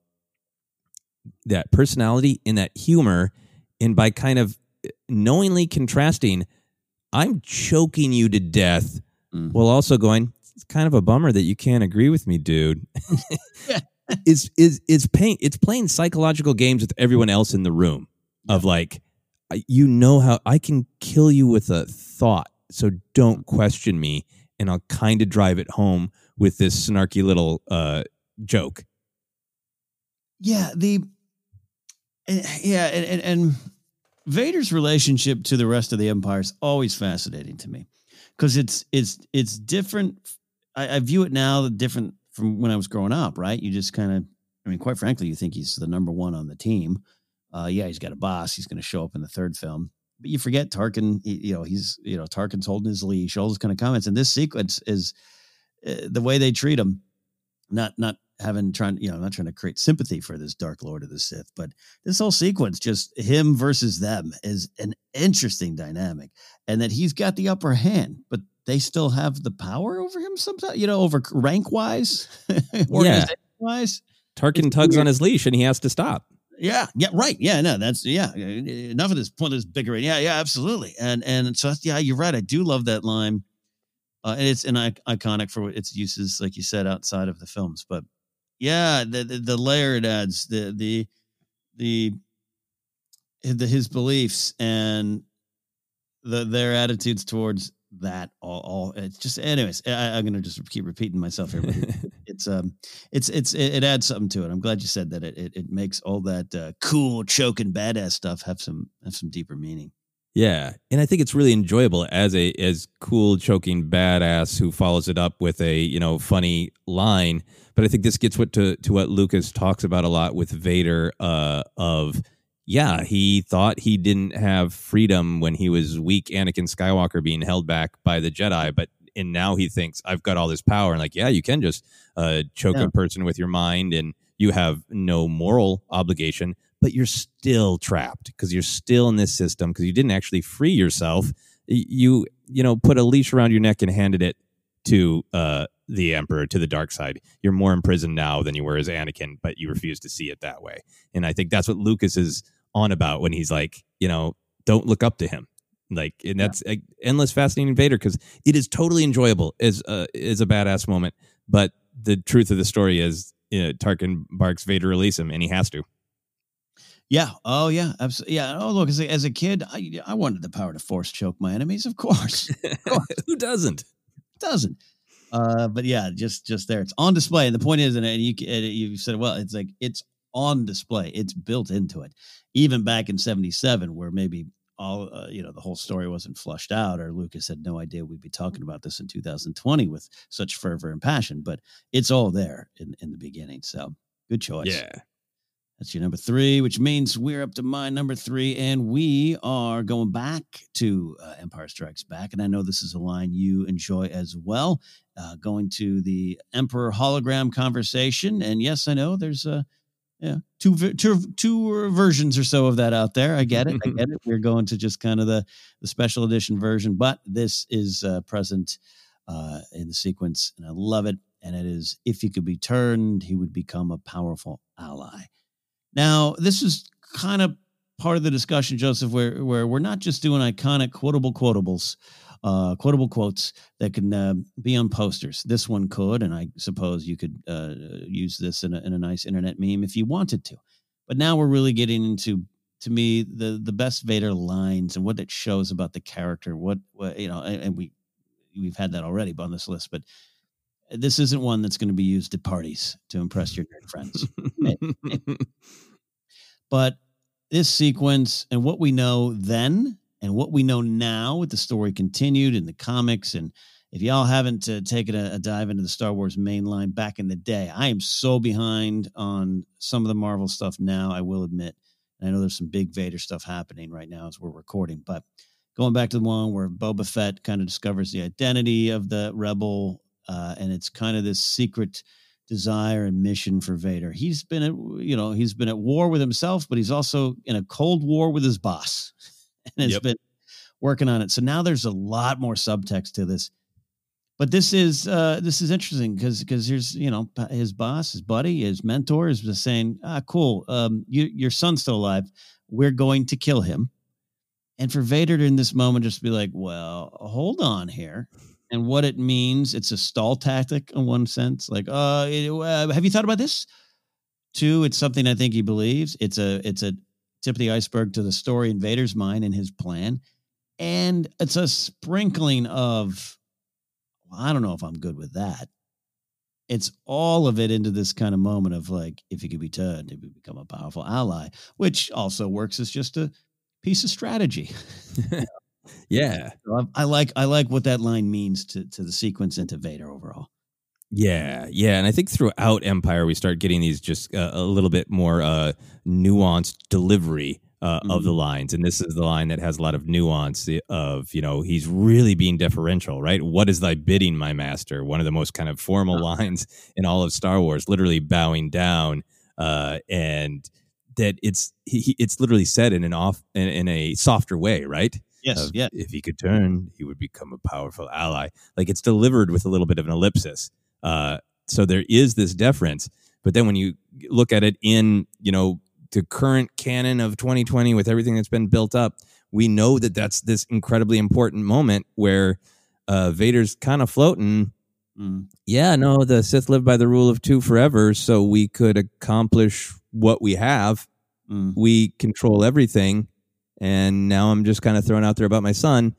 that personality and that humor and by kind of knowingly contrasting i'm choking you to death mm-hmm. while also going it's kind of a bummer that you can't agree with me dude. Is is is paying it's playing psychological games with everyone else in the room of like you know how I can kill you with a thought so don't mm-hmm. question me and I'll kind of drive it home with this snarky little uh joke. Yeah, the and- yeah, and, and, and Vader's relationship to the rest of the Empire is always fascinating to me because it's it's it's different. I, I view it now different from when I was growing up. Right? You just kind of, I mean, quite frankly, you think he's the number one on the team. Uh, yeah, he's got a boss. He's going to show up in the third film, but you forget Tarkin. he- you know, he's you know Tarkin's holding his leash. All those kind of comments, and this sequence is uh, the way they treat him. Not not having trying you know I'm not trying to create sympathy for this dark lord of the sith but this whole sequence just him versus them is an interesting dynamic and that he's got the upper hand but they still have the power over him sometimes you know over rank wise <laughs> organization wise Tarkin tugs on his leash and he has to stop yeah, yeah, right. Yeah, no, that's yeah. Enough of this point is bickering. Yeah, yeah, absolutely. And and so yeah, you're right. I do love that line. Uh, and it's an ic- iconic for its uses, like you said, outside of the films. But yeah, the the, the layer it adds, the the the the his beliefs and the their attitudes towards that all, all it's just anyways I, i'm gonna just keep repeating myself here but <laughs> it's um it's it's it, it adds something to it. I'm glad you said that it it, it makes all that uh, cool choking badass stuff have some have some deeper meaning Yeah, and I think it's really enjoyable as a as cool choking badass who follows it up with a you know funny line. But I think this gets what to to what Lucas talks about a lot with Vader. Uh, of yeah, he thought he didn't have freedom when he was weak, Anakin Skywalker being held back by the Jedi, but and now he thinks I've got all this power and like yeah, you can just uh, choke Yeah. a person with your mind and you have no moral obligation but you're still trapped because you're still in this system because you didn't actually free yourself. You you know put a leash around your neck and handed it to uh, the emperor to the dark side. You're more imprisoned now than you were as Anakin, but you refuse to see it that way. And I think that's what Lucas is on about when he's like, you know, don't look up to him. Like, and that's uh, endless fascinating Vader because it is totally enjoyable as uh, as a badass moment. But the truth of the story is, you know, Tarkin barks Vader release him, and he has to. Yeah oh yeah absolutely yeah oh look as a, as a kid I, I wanted the power to force choke my enemies of course <laughs> Who doesn't? doesn't. Uh, but yeah, just just there, it's on display. And the point is, and you and you said, well, it's like it's on display. It's built into it. Even back in '77, where maybe all uh, you know the whole story wasn't flushed out, or Lucas had no idea we'd be talking about this in 2020 with such fervor and passion. But it's all there in in the beginning. So good choice. Yeah. That's your number three, which means we're up to my number three, and we are going back to uh, Empire Strikes Back. And I know this is a line you enjoy as well, uh, going to the Emperor hologram conversation. And yes, I know there's uh, yeah, two, two, two versions or so of that out there. I get it. I get it. <laughs> We're going to just kind of the, the special edition version, but this is uh, present uh, in the sequence, and I love it. And it is if he could be turned, he would become a powerful ally. Now, this is kind of part of the discussion, Joseph, where where we're not just doing iconic quotable quotables, uh, quotable quotes that can uh, be on posters. This one could, and I suppose you could uh, use this in a, in a nice internet meme if you wanted to. But now we're really getting into, to me, the the best Vader lines and what it shows about the character. What, what you know, and, and we we've had that already on this list, but this isn't one that's going to be used at parties to impress your nerd friends. <laughs> but this sequence and what we know then and what we know now with the story continued in the comics and if y'all haven't uh, taken a, a, dive into the Star Wars mainline back in the day, I am so behind on some of the Marvel stuff now, I will admit. And I know there's some big Vader stuff happening right now as we're recording, but going back to the one where Boba Fett kind of discovers the identity of the rebel, uh, and it's kind of this secret desire and mission for Vader. He's been at you know he's been at war with himself, but he's also in a cold war with his boss, <laughs> and has yep. been working on it. So now there's a lot more subtext to this but this is uh, this is interesting because because here's you know his boss, his buddy, his mentor is just saying, ah, cool, um, you, your son's still alive. We're going to kill him. And for Vader to in this moment just be like, well, hold on here. And what it means, it's a stall tactic in one sense. Like, uh, uh, have you thought about this? Two, it's something I think he believes. It's a it's a tip of the iceberg to the story in Vader's mind and his plan. And it's a sprinkling of I don't know if I'm good with that. It's all of it into this kind of moment of like, if he could be turned, he would become a powerful ally, which also works as just a piece of strategy. <laughs> yeah, so I, I, like I like what that line means to to the sequence into Vader overall. Yeah, yeah, and I think throughout Empire we start getting these just uh, a little bit more uh, nuanced delivery uh, mm-hmm. of the mm-hmm. lines. And this is the line that has a lot of nuance of, you know, he's really being deferential, right? What is thy bidding, my master? One of the most kind of formal uh-huh. lines <laughs> in all of Star Wars, literally bowing down. Uh, and that it's he, it's literally said in an off in, in a softer way, right? Yes, yeah. If he could turn, he would become a powerful ally. Like it's delivered with a little bit of an ellipsis. Uh, so there is this deference, but then when you look at it in you know to current canon of 2020 with everything that's been built up, we know that that's this incredibly important moment where uh, Vader's kind of floating. Mm. Yeah, no, the Sith live by the rule of two forever, so we could accomplish what we have. Mm. We control everything, and now I'm just kind of throwing out there about my son.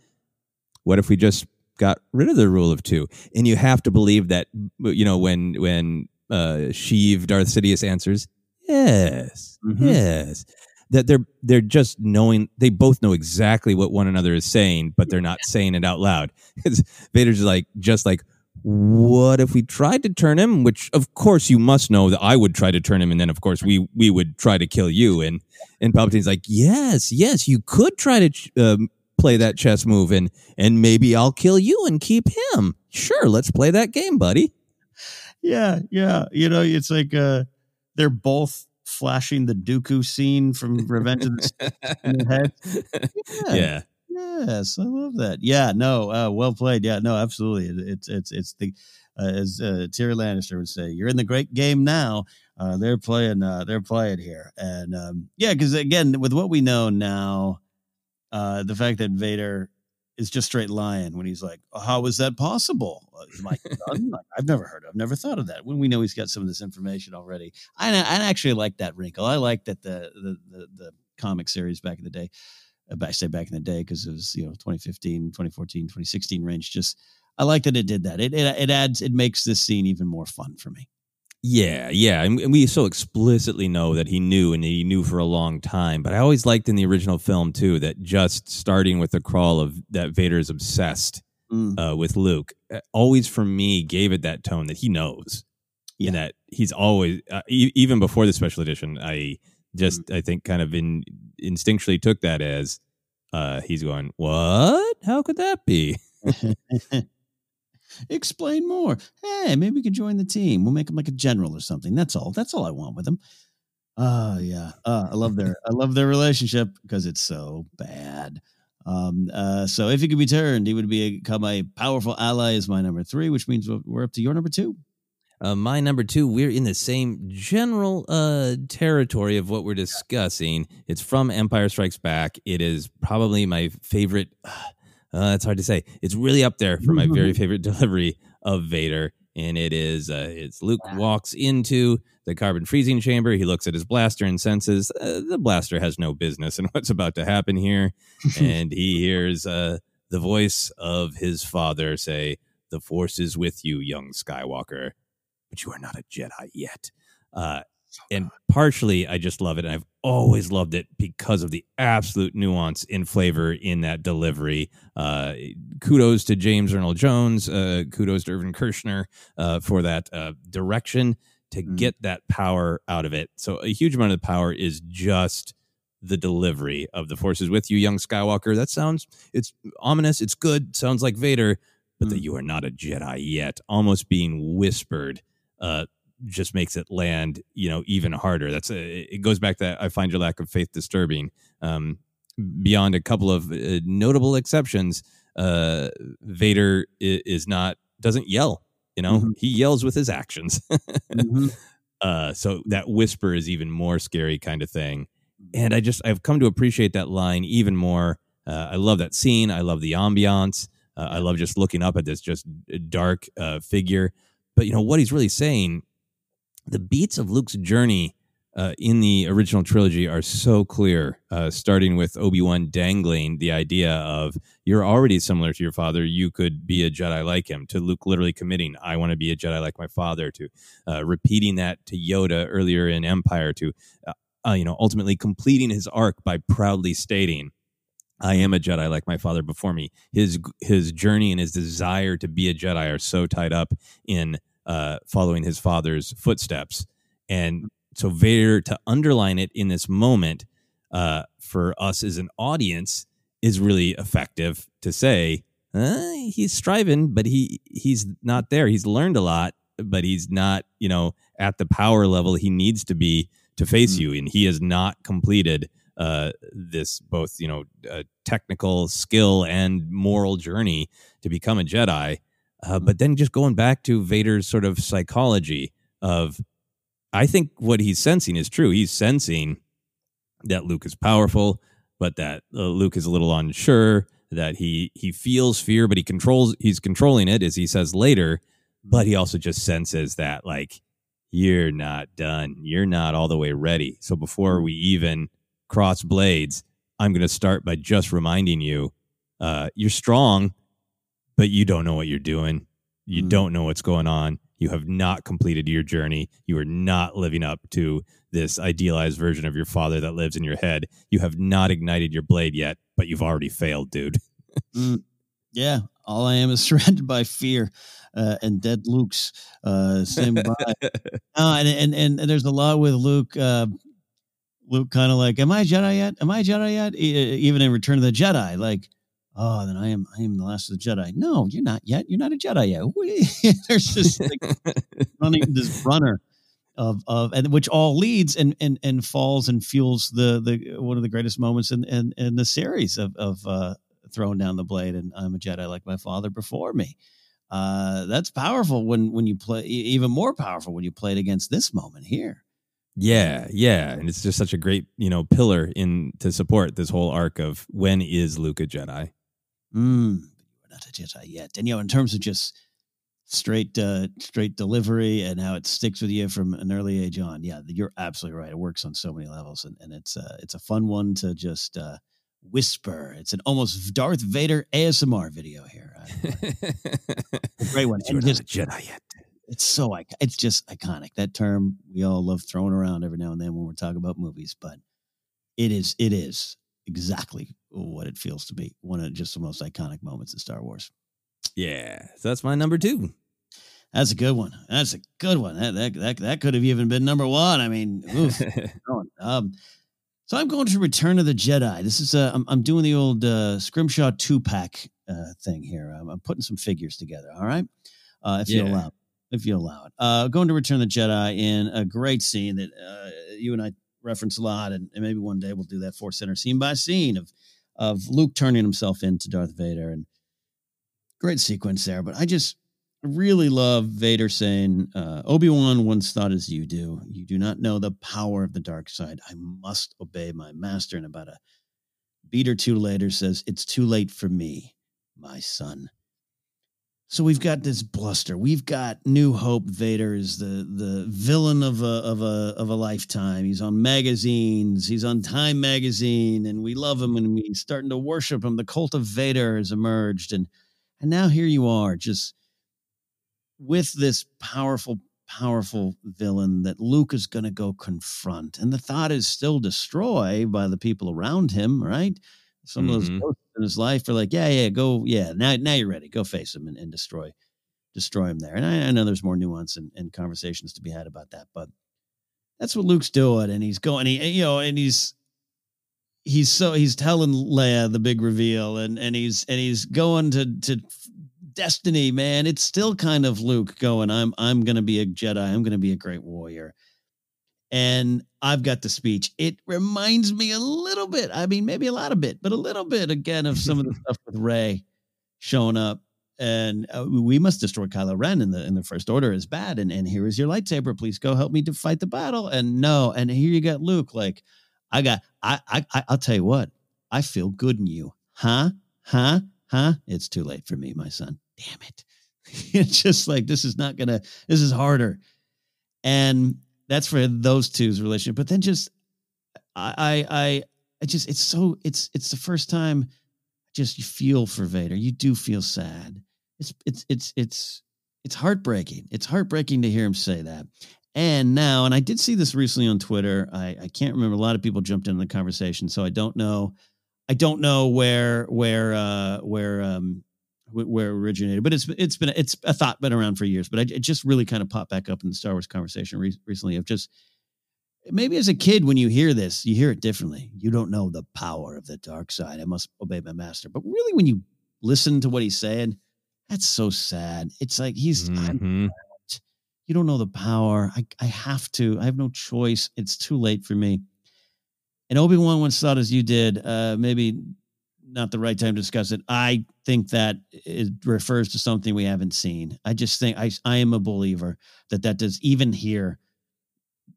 What if we just got rid of the rule of two? And you have to believe that, you know, when when uh, Sheev Darth Sidious answers, Yes, mm-hmm. yes. That they're they're just knowing they both know exactly what one another is saying, but they're not saying it out loud. <laughs> Vader's like just like, what if we tried to turn him? Which of course you must know that I would try to turn him, and then of course we we would try to kill you. And and Palpatine's like, yes, yes, you could try to um, play that chess move, and and maybe I'll kill you and keep him. Sure, let's play that game, buddy. Yeah, yeah. You know, it's like uh they're both flashing the Dooku scene from Revenge of the head. <laughs> Yeah. yeah. Yes, I love that. Yeah, no, uh, well played. Yeah, no, absolutely. It, it's it's it's the uh, as uh, Tyrion Lannister would say, "You're in the great game now." Uh, they're playing. Uh, they're playing here, and um, yeah, because again, with what we know now, uh, the fact that Vader is just straight lying when he's like, "How is that possible?" My son, I've never heard. of I've never thought of that. When we know he's got some of this information already, I, I actually like that wrinkle. I like that the the the, the comic series back in the day. Uh, I say back in the day because it was you know 2015, 2014, 2016 range. Just I like that it did that. It, it it adds it makes this scene even more fun for me. Yeah, yeah, and we so explicitly know that he knew, and he knew for a long time. But I always liked in the original film too that just starting with the crawl of that Vader's obsessed mm. uh, with Luke, uh, always for me gave it that tone that he knows, yeah. and that he's always uh, e- even before the special edition. I just mm. I think kind of in instinctually took that as uh, he's going, what? How could that be? <laughs> Explain more. Hey, maybe we could join the team. We'll make him like a general or something. That's all. That's all I want with him. Oh yeah. Uh, I love their <laughs> I love their relationship because it's so bad. Um, uh, so if he could be turned, he would become a powerful ally as my number three, which means we're up to your number two. Uh, my number two, we're in the same general uh, territory of what we're discussing. It's from Empire Strikes Back. It is probably my favorite. <sighs> Uh, it's hard to say. It's really up there for my very <laughs> favorite delivery of Vader, and it is uh, it's Luke walks into the carbon freezing chamber. He looks at his blaster and senses uh, the blaster has no business in <laughs> what's about to happen here, <laughs> and he hears uh, the voice of his father say, The Force is with you, young Skywalker, but you are not a Jedi yet. Uh, and partially, I just love it. And I've always loved it because of the absolute nuance in flavor in that delivery. Uh, kudos to James Earl Jones. Uh, kudos to Irvin Kershner uh, for that uh, direction to get that power out of it. So, a huge amount of the power is just the delivery of the forces with you, young Skywalker. That sounds it's ominous. It's good. Sounds like Vader, but that you are not a Jedi yet, almost being whispered. Uh, just makes it land, you know, even harder. That's a, it goes back that I find your lack of faith disturbing. Um, beyond a couple of uh, notable exceptions, uh, Vader is, is not doesn't yell. You know, he yells with his actions. <laughs> uh, so that whisper is even more scary, kind of thing. And I just I've come to appreciate that line even more. Uh, I love that scene. I love the ambiance. Uh, I love just looking up at this just dark uh, figure. But you know what he's really saying the beats of Luke's journey uh, in the original trilogy are so clear, uh, starting with Obi Wan dangling the idea of you're already similar to your father. You could be a Jedi like him. To Luke literally committing, I want to be a Jedi like my father. To uh, repeating that to Yoda earlier in Empire. To uh, uh, you know, ultimately completing his arc by proudly stating, I am a Jedi like my father before me. His his journey and his desire to be a Jedi are so tied up in uh, following his father's footsteps. And so Vader to underline it in this moment uh, for us as an audience is really effective to say uh, he's striving, but he he's not there. He's learned a lot, but he's not you know at the power level he needs to be to face you, and he has not completed uh, this both you know uh, technical skill and moral journey to become a Jedi. Uh, but then just going back to Vader's sort of psychology of, I think what he's sensing is true. He's sensing that Luke is powerful, but that uh, Luke is a little unsure. That he he feels fear, but he controls. He's controlling it, as he says later. But he also just senses that like you're not done. You're not all the way ready. So before we even cross blades, I'm going to start by just reminding you uh, you're strong, but you don't know what you're doing. You don't know what's going on. You have not completed your journey. You are not living up to this idealized version of your father that lives in your head. You have not ignited your blade yet, but you've already failed, dude. <laughs> Mm, yeah, all I am is <laughs> surrounded by fear uh, and dead Luke's uh, same <laughs> by. And, and and and there's a lot with Luke. Uh, Luke kind of like, "Am I a Jedi yet? Am I a Jedi yet?" E- even in Return of the Jedi, like, "Oh, then I am. I am the last of the Jedi." No, you're not yet. You're not a Jedi yet. <laughs> there's just like <laughs> running this runner of of and which all leads and and and falls and fuels the the one of the greatest moments in in, in the series of of uh, throwing down the blade and I'm a Jedi like my father before me. Uh, that's powerful when when you play even more powerful when you play it against this moment here. Yeah, yeah, and it's just such a great you know pillar in to support this whole arc of when is Luke a Jedi? Mm, you're not a Jedi yet. And you know, in terms of just straight uh straight delivery and how it sticks with you from an early age on, yeah, you're absolutely right. It works on so many levels, and, and it's uh it's a fun one to just uh whisper. It's an almost Darth Vader ASMR video here. <laughs> a great one. You're And not just a Jedi yet. It's so. It's just iconic. That term we all love throwing around every now and then when we're talking about movies, but it is it is exactly what it feels to be one of just the most iconic moments in Star Wars. Yeah, so that's my number two. That's a good one. That's a good one. That that that, that could have even been number one. I mean, oof. <laughs> um, so I'm going to Return of the Jedi. This is uh, I'm, I'm doing the old uh, Scrimshaw two pack uh, thing here. I'm, I'm putting some figures together. All right, uh, if you Yeah. allow, if you allow it. Uh, going to Return the Jedi in a great scene that uh, you and I reference a lot, and, and maybe one day we'll do that Force Center scene by scene of of Luke turning himself into Darth Vader, and great sequence there. But I just really love Vader saying, uh, Obi Wan once thought as you do. You do not know the power of the dark side. I must obey my master. And about a beat or two later says, It's too late for me, my son. So we've got this bluster. We've got New Hope Vader is the the villain of a of a of a lifetime. He's on magazines. He's on Time magazine, and we love him, and we're starting to worship him. The cult of Vader has emerged, and and now here you are, just with this powerful, powerful villain that Luke is going to go confront. And the thought is still destroy by the people around him, right? Some of those Mhm. ghosts in his life are like, yeah, yeah, go, yeah, now, now you're ready. Go face him and, and destroy, destroy him there. And I, I know there's more nuance and, and conversations to be had about that, but that's what Luke's doing. And he's going, he, you know, and he's, he's so he's telling Leia the big reveal and and he's and he's going to to destiny man it's still kind of Luke going I'm I'm going to be a Jedi I'm going to be a great warrior and I've got the speech. It reminds me a little bit I mean maybe a lot of bit but a little bit again of some of the <laughs> stuff with Rey showing up. And uh, we must destroy Kylo Ren in the in the first order is bad and and here is your lightsaber. Please go help me to fight the battle. And no and here you got Luke like I got I I I- I'll tell you what I feel good in you. Huh? Huh? Huh? It's too late for me my son. Damn it. <laughs> It's just like this is not gonna this is harder. And that's for those two's relationship but then just I I I, just it's so it's it's the first time just you feel for Vader. You do feel sad. It's it's it's it's it's heartbreaking. It's heartbreaking to hear him say that. And now, and I did see this recently on Twitter. I, I can't remember. A lot of people jumped into the conversation, so I don't know. I don't know where where uh, where um where it originated, but it's it's been it's a thought been around for years. But I, it just really kind of popped back up in the Star Wars conversation re- recently of just maybe as a kid when you hear this you hear it differently. You don't know the power of the dark side. I must obey my master. But really when you listen to what he's saying that's so sad. It's like he's I'm Mhm. you don't know the power. I, I have to. I have no choice. It's too late for me. And obi-wan once thought as you did uh maybe not the right time to discuss it. I think that it refers to something we haven't seen. I just think i i am a believer that that does even here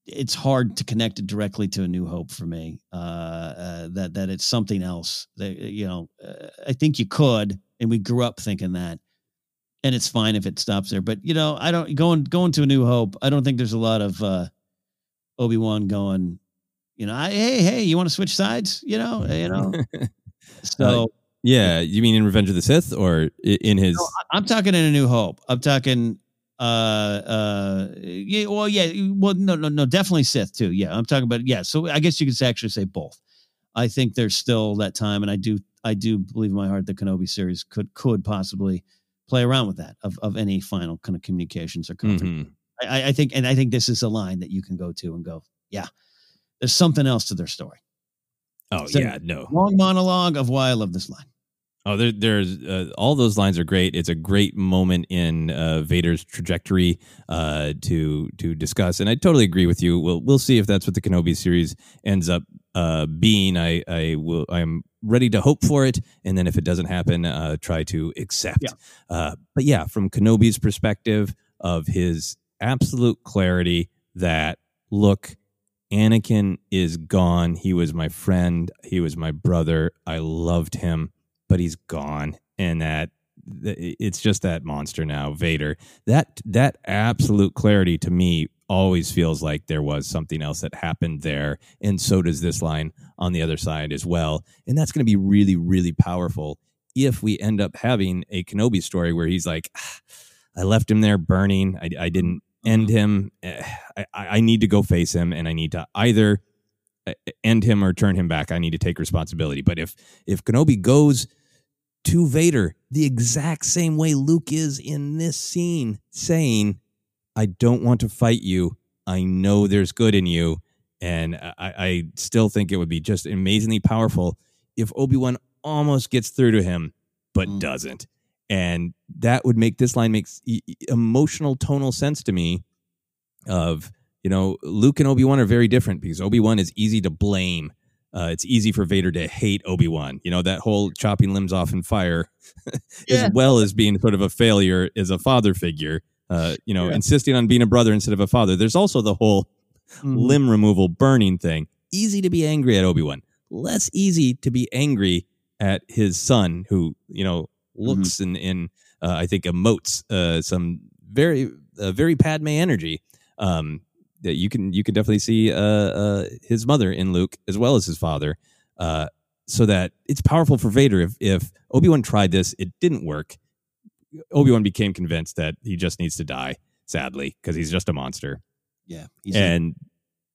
it's hard to connect it directly to a new hope for me. Uh, uh that that it's something else that you know uh, i think you could and we grew up thinking that and it's fine if it stops there. But you know i don't going going to a new hope i don't think there's a lot of uh obi-wan going you know I, hey hey you want to switch sides? You know you know <laughs> so Uh, yeah, you mean in Revenge of the Sith or in his? no, I'm talking in a new hope. I'm talking uh uh yeah, well yeah, well no no no definitely Sith too. Yeah, I'm talking about yeah, so I guess you could actually say both. I think there's still that time and I do I do believe in my heart the Kenobi series could could possibly play around with that of of any final kind of communications or conference. Mhm. I, I think and I think this is a line that you can go to and go, yeah. There's something else to their story. Oh So, yeah, no. Long monologue of why I love this line. Oh, there, there's uh, all those lines are great. It's a great moment in uh, Vader's trajectory uh, to to discuss, and I totally agree with you. We'll we'll see if that's what the Kenobi series ends up uh, being. I I will I'm ready to hope for it, and then if it doesn't happen, uh, try to accept. Yeah. Uh, but yeah, from Kenobi's perspective of his absolute clarity that look. Anakin is gone. He was my friend. He was my brother. I loved him but he's gone and that it's just that monster now vader that that absolute clarity to me always feels like there was something else that happened there and so does this line on the other side as well and that's going to be really really powerful if we end up having a kenobi story where he's like "Ah, i left him there burning i, I didn't end him Eh, I, I need to go face him and i need to either uh, end him or turn him back. I need to take responsibility. But if if Kenobi goes to Vader the exact same way Luke is in this scene, saying, "I don't want to fight you. I know there's good in you," and I, I still think it would be just amazingly powerful if Obi Wan almost gets through to him, but Mm. doesn't. And that would make this line makes emotional tonal sense to me of you know luke and obi-wan are very different because obi-wan is easy to blame uh, it's easy for vader to hate obi-wan you know that whole chopping limbs off in fire <laughs> Yeah. as well as being sort of a failure as a father figure uh, you know Yeah. insisting on being a brother instead of a father there's also the whole Mhm. limb removal burning thing easy to be angry at obi-wan less easy to be angry at his son who you know looks and, and uh, i think emotes uh, some very uh, very padme energy um, that you can you can definitely see uh, uh, his mother in luke as well as his father uh, so that it's powerful for vader if if obi-wan tried this it didn't work Obi Wan became convinced that he just needs to die, sadly, because he's just a monster. Yeah. And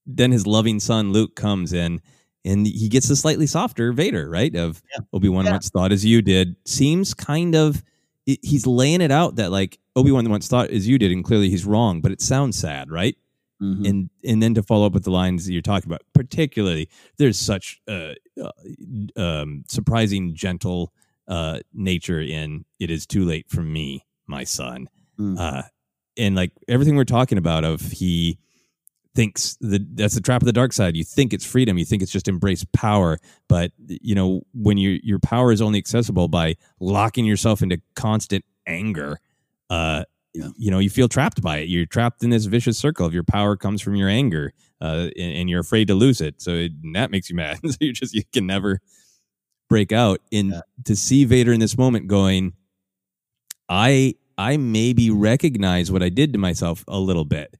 then his loving son Luke comes in, and he gets a slightly softer Vader, right? Of Yeah. Obi Wan Yeah. once thought as you did. Seems kind of he- he's laying it out that like Obi Wan once thought as you did, and clearly he's wrong. But it sounds sad, right? Mhm. and and then to follow up with the lines that you're talking about, particularly there's such uh, uh, um, surprising gentle uh, nature in "It is too late for me, my son," Mm. uh, and like everything we're talking about of he thinks that that's the trap of the dark side. You think it's freedom, you think it's just embrace power, but you know when your your power is only accessible by locking yourself into constant anger. Uh, Yeah. you know you feel trapped by it you're trapped in this vicious circle of your power comes from your anger uh, and, and you're afraid to lose it so it, that makes you mad <laughs> so you just you can never break out and Yeah. to see vader in this moment going i i maybe recognize what i did to myself a little bit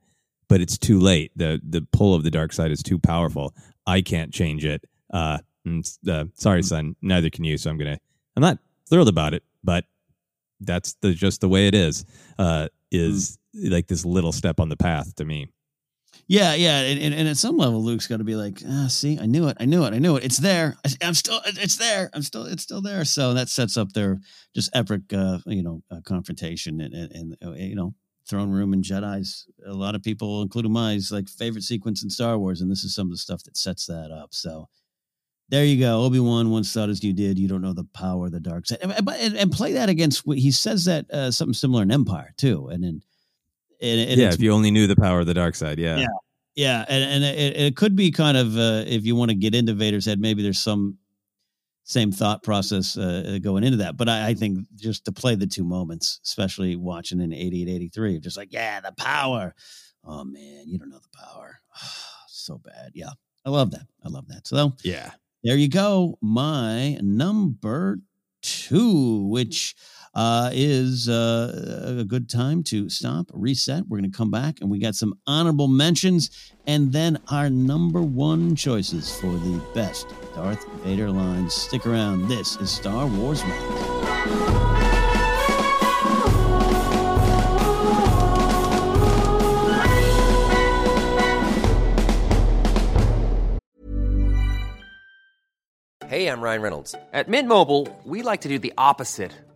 but it's too late the the pull of the dark side is too powerful i can't change it uh, and, uh sorry son neither can you so i'm gonna i'm not thrilled about it but that's the just the way it is uh is like this little step on the path to me Yeah, yeah, and, and, and at some level, Luke's got to be like, ah, "See, I knew it, I knew it, I knew it. It's there. I, am still, it's there. I'm still, it's still there." So that sets up their just epic, uh, you know, uh, confrontation and, and, and uh, you know, throne room and Jedi's. A lot of people, including mine, is like favorite sequence in Star Wars, and this is some of the stuff that sets that up. So there you go. Obi Wan once thought as you did. You don't know the power of the dark side, and, and, and play that against. what- He says that uh, something similar in Empire too, and then. And, and yeah if you only knew the power of the dark side yeah Yeah. yeah, and and it, it could be kind of uh, if you want to get into Vader's head, maybe there's some same thought process uh, going into that. But I, I think just to play the two moments, especially watching in 88, 83, just like yeah, the power. Oh man, you don't know the power. <sighs> so bad. Yeah, I love that. I love that. So yeah there you go. My number two, which uh, is uh, a good time to stop, reset. We're going to come back and we got some honorable mentions and then our number one choices for the best Darth Vader lines. Stick around. This is Star Wars Rank. Hey, I'm Ryan Reynolds. At Mint Mobile, we like to do the opposite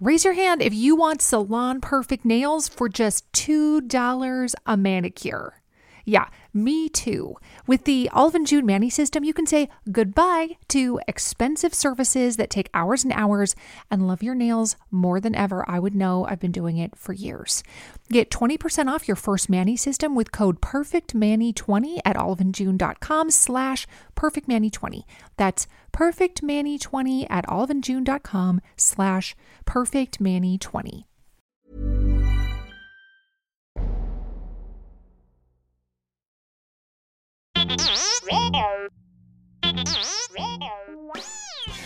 Raise your hand if you want salon perfect nails for just $2 a manicure. Yeah, me too. With the Olive and June Mani system, you can say goodbye to expensive services that take hours and hours and love your nails more than ever. I would know I've been doing it for years. Get 20% off your first Mani system with code PERFECTMANI20 at oliveandjune.com slash PERFECTMANI20. That's PERFECTMANI20 at oliveandjune.com slash PERFECTMANI20.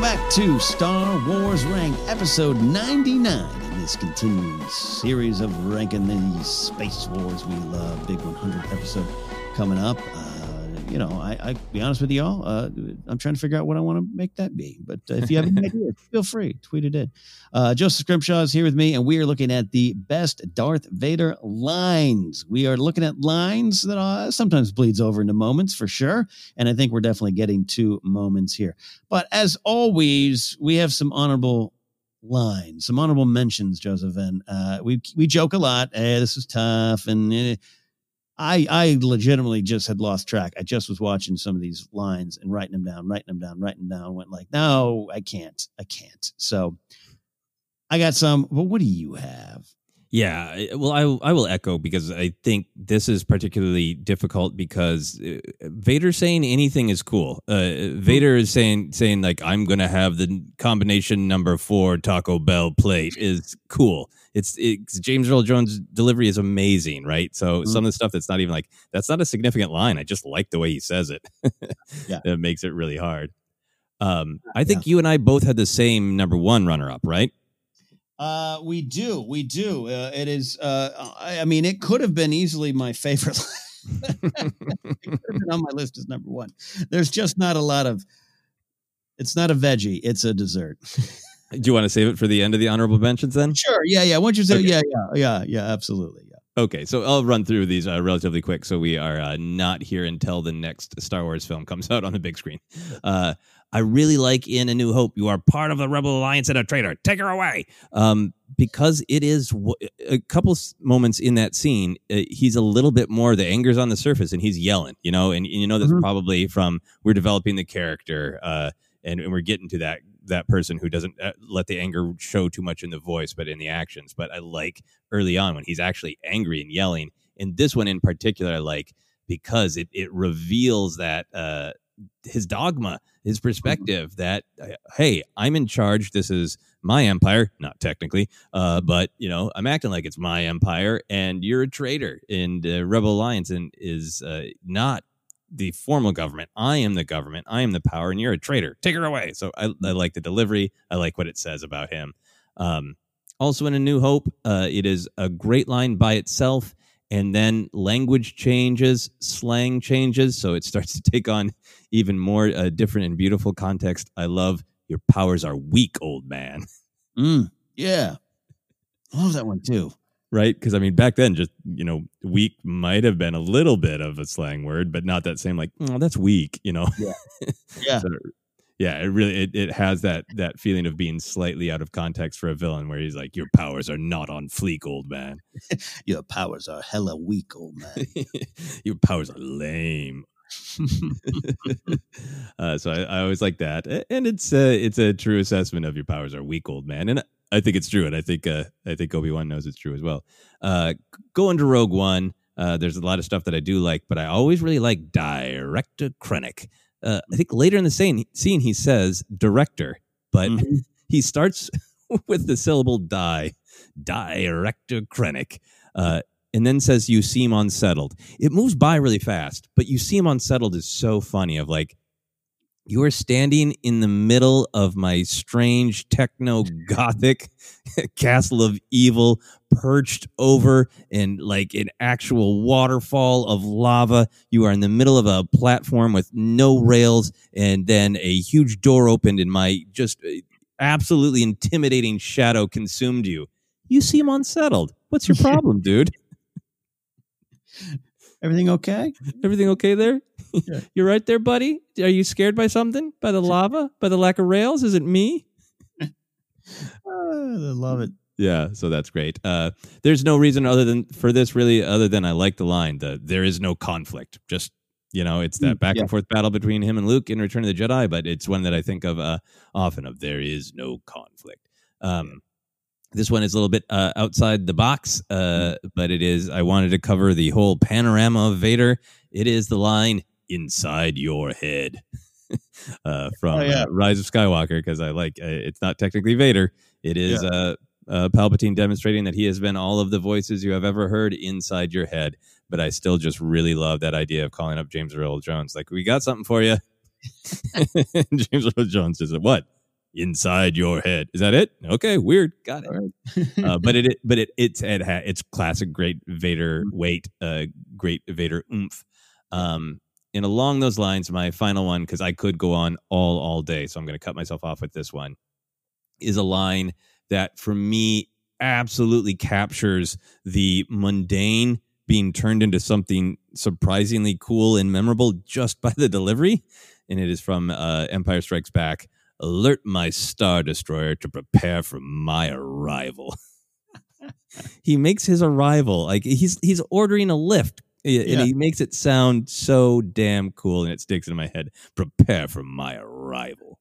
Welcome back to Star Wars Ranked, episode 99 in this continuing series of ranking these Space Wars we love. Big 100 episode coming up. Uh, you know, I, I be honest with y'all, uh, I'm trying to figure out what I want to make that be. But uh, if you have any <laughs> ideas, feel free, tweet it in. Uh, Joseph Scrimshaw is here with me, and we are looking at the best Darth Vader lines. We are looking at lines that uh, sometimes bleeds over into moments for sure, and I think we're definitely getting to moments here. But as always, we have some honorable lines, some honorable mentions, Joseph, and uh, we we joke a lot. Hey, this is tough, and. Eh, I I legitimately just had lost track. I just was watching some of these lines and writing them down, writing them down, writing them down. Went like, no, I can't, I can't. So I got some. But what do you have? Yeah, well, I I will echo because I think this is particularly difficult because uh, Vader saying anything is cool. Uh, Vader is saying saying like I'm gonna have the combination number four Taco Bell plate is cool it's, it's James Earl Jones' delivery is amazing, right? So mm-hmm. some of the stuff that's not even like that's not a significant line. I just like the way he says it. <laughs> yeah, it makes it really hard. Um, I think yeah. you and I both had the same number one runner up, right? Uh, we do, we do. Uh, it is. Uh, I, I mean, it could have been easily my favorite. <laughs> on my list as number one. There's just not a lot of. It's not a veggie. It's a dessert. Do you want to save it for the end of the honorable mentions then? Sure. Yeah. Yeah. Once you say, okay. yeah, yeah, yeah, yeah, absolutely. Yeah. Okay, so I'll run through these uh, relatively quick, so we are uh, not here until the next Star Wars film comes <laughs> out on the big screen. Uh, I really like in A New Hope, you are part of the Rebel Alliance and a traitor. Take her away, um, because it is w- a couple moments in that scene. Uh, he's a little bit more. The anger's on the surface, and he's yelling. You know, and, and you know that's mm-hmm. probably from we're developing the character, uh, and, and we're getting to that that person who doesn't uh, let the anger show too much in the voice, but in the actions. But I like early on when he's actually angry and yelling. And this one in particular, I like because it it reveals that uh, his dogma, his mm-hmm. perspective that uh, hey, I'm in charge. This is my empire, not technically, uh, but you know, I'm acting like it's my empire, and you're a traitor. And uh, Rebel Alliance and is uh, not the formal government. I am the government. I am the power, and you're a traitor. Take her away. So I, I like the delivery. I like what it says about him. Um, also, in A New Hope, uh, it is a great line by itself, and then language changes, slang changes, so it starts to take on even more uh, different and beautiful context. I love your powers are weak, old man. <laughs> Mm, yeah. I love that one too. Right? Because I mean, back then, just you know, weak might have been a little bit of a slang word, but not that same like, oh, that's weak. You know? Yeah. <laughs> Yeah. So, yeah, it really it, it has that that feeling of being slightly out of context for a villain, where he's like, "Your powers are not on fleek, old man. <laughs> Your powers are hella weak, old man. Your powers are lame." <laughs> uh, so I, I always like that, and it's uh, it's a true assessment of your powers are weak, old man, and I think it's true, and I think uh, I think Obi Wan knows it's true as well. Uh, going to Rogue One, uh, there's a lot of stuff that I do like, but I always really like Director Krennic. Uh, I think later in the scene, scene he says director, but <laughs> he starts <laughs> with the syllable die, Director Krennic, uh, and then says you seem unsettled. It moves by really fast, but you seem unsettled is so funny. Of like you are standing in the middle of my strange techno gothic <laughs> castle of evil perched over in like an actual waterfall of lava you are in the middle of a platform with no rails and then a huge door opened and my just uh, absolutely intimidating shadow consumed you you seem unsettled what's your <laughs> problem dude Everything okay? <laughs> everything okay there Yeah. <laughs> you're right there buddy are you scared by something by the lava by the lack of rails is it me <laughs> Ah, I love it. Yeah, so that's great. Uh, there's no reason other than for this really, other than I like the line. that there is no conflict. Just you know, it's that Mm, back yeah. and forth battle between him and Luke in Return of the Jedi. But it's one that I think of uh, often. Of there is no conflict. Um, this one is a little bit uh, outside the box, uh, but it is. I wanted to cover the whole panorama of Vader. It is the line inside your head. <laughs> uh, from Oh, yeah. uh, Rise of Skywalker because I like uh, it's not technically Vader. It is uh, uh, Palpatine demonstrating that he has been all of the voices you have ever heard inside your head. But I still just really love that idea of calling up James Earl Jones. Like, we got something for you. <laughs> James Earl Jones says, "What inside your head? Is that it? Okay, weird. Got it. uh, <laughs> but it, but it, it's it ha, it's classic, great Vader weight, uh, great Vader oomph. Um, and along those lines, my final one, because I could go on all all day, so I'm going to cut myself off with this one, is a line that for me absolutely captures the mundane being turned into something surprisingly cool and memorable just by the delivery. And it is from uh, Empire Strikes Back. Alert my Star Destroyer to prepare for my arrival. <laughs> he makes his arrival like he's he's ordering a lift and Yeah. he makes it sound so damn cool and it sticks in my head. Prepare for my arrival.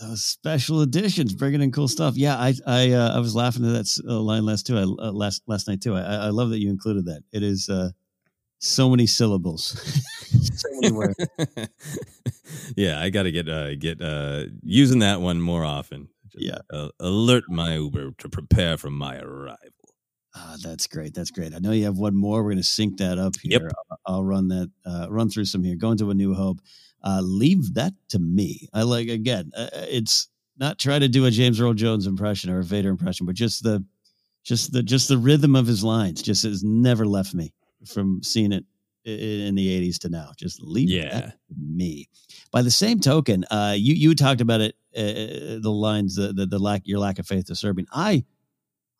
Those special editions, bringing in cool stuff. Yeah, I I uh, I was laughing at that uh, line last too. I, uh, last last night too. I I I love that you included that. It is uh, so many syllables, so many words. <laughs> yeah, I got to get uh, get uh, using that one more often. Just, Yeah. uh, alert my Uber to prepare for my arrival. Ah, that's great. That's great. I know you have one more. We're going to sync that up Yep. here. I'll, I'll run that, uh, run through some here. Going to a new hope. Uh, leave that to me. I like again. Uh, it's not try to do a James Earl Jones impression or a Vader impression, but just the, just the, just the rhythm of his lines. Just has never left me from seeing it in the '80s to now. Just leave Yeah. me. By the same token, uh, you you talked about it. Uh, the lines, the, the the lack your lack of faith to Serbian. I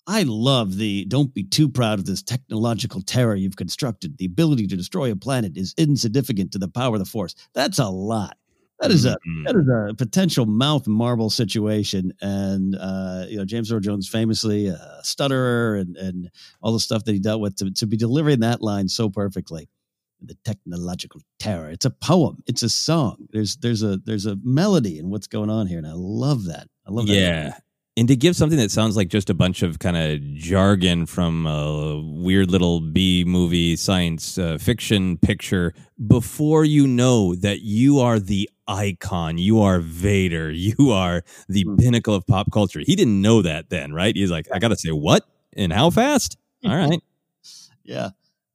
I love the don't be too proud of this technological terror you've constructed. The ability to destroy a planet is insignificant to the power of the force. That's a lot. That is a Mhm. that is a potential mouth marble situation. And uh, you know, James Earl Jones famously a stutterer and and all the stuff that he dealt with to, to be delivering that line so perfectly. The technological terror. It's a poem. It's a song. There's there's a there's a melody in what's going on here, and I love that. I love that. Yeah. And to give something that sounds like just a bunch of kind of jargon from a weird little B movie science uh, fiction picture before you know that you are the icon, you are Vader, <laughs> you are the Hmm. pinnacle of pop culture. He didn't know that then, right? He's like, I got to say what and how fast? All right. <laughs> Yeah.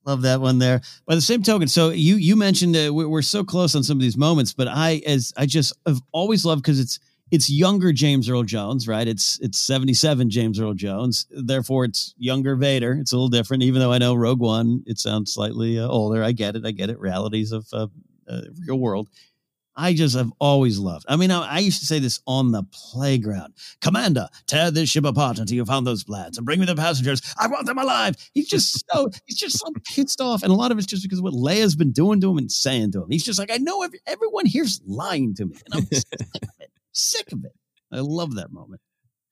Love that one there. By the same token, so you you mentioned uh, we're, we're so close on some of these moments, but I as I just have always loved because it's it's younger James Earl Jones, right? It's it's 77 James Earl Jones. Therefore, it's younger Vader. It's a little different, even though I know Rogue One, it sounds slightly uh, older. I get it. I get it. Realities of uh, uh, real world. I just have always loved. I mean, I, I, used to say this on the playground. Commander, tear this ship apart until you found those plans and bring me the passengers. I want them alive. He's just so he's just so pissed off, and a lot of it's just because of what Leia's been doing to him and saying to him. He's just like, I know every, everyone here's lying to me, and I'm <laughs> sick of it. Sick of it. I love that moment.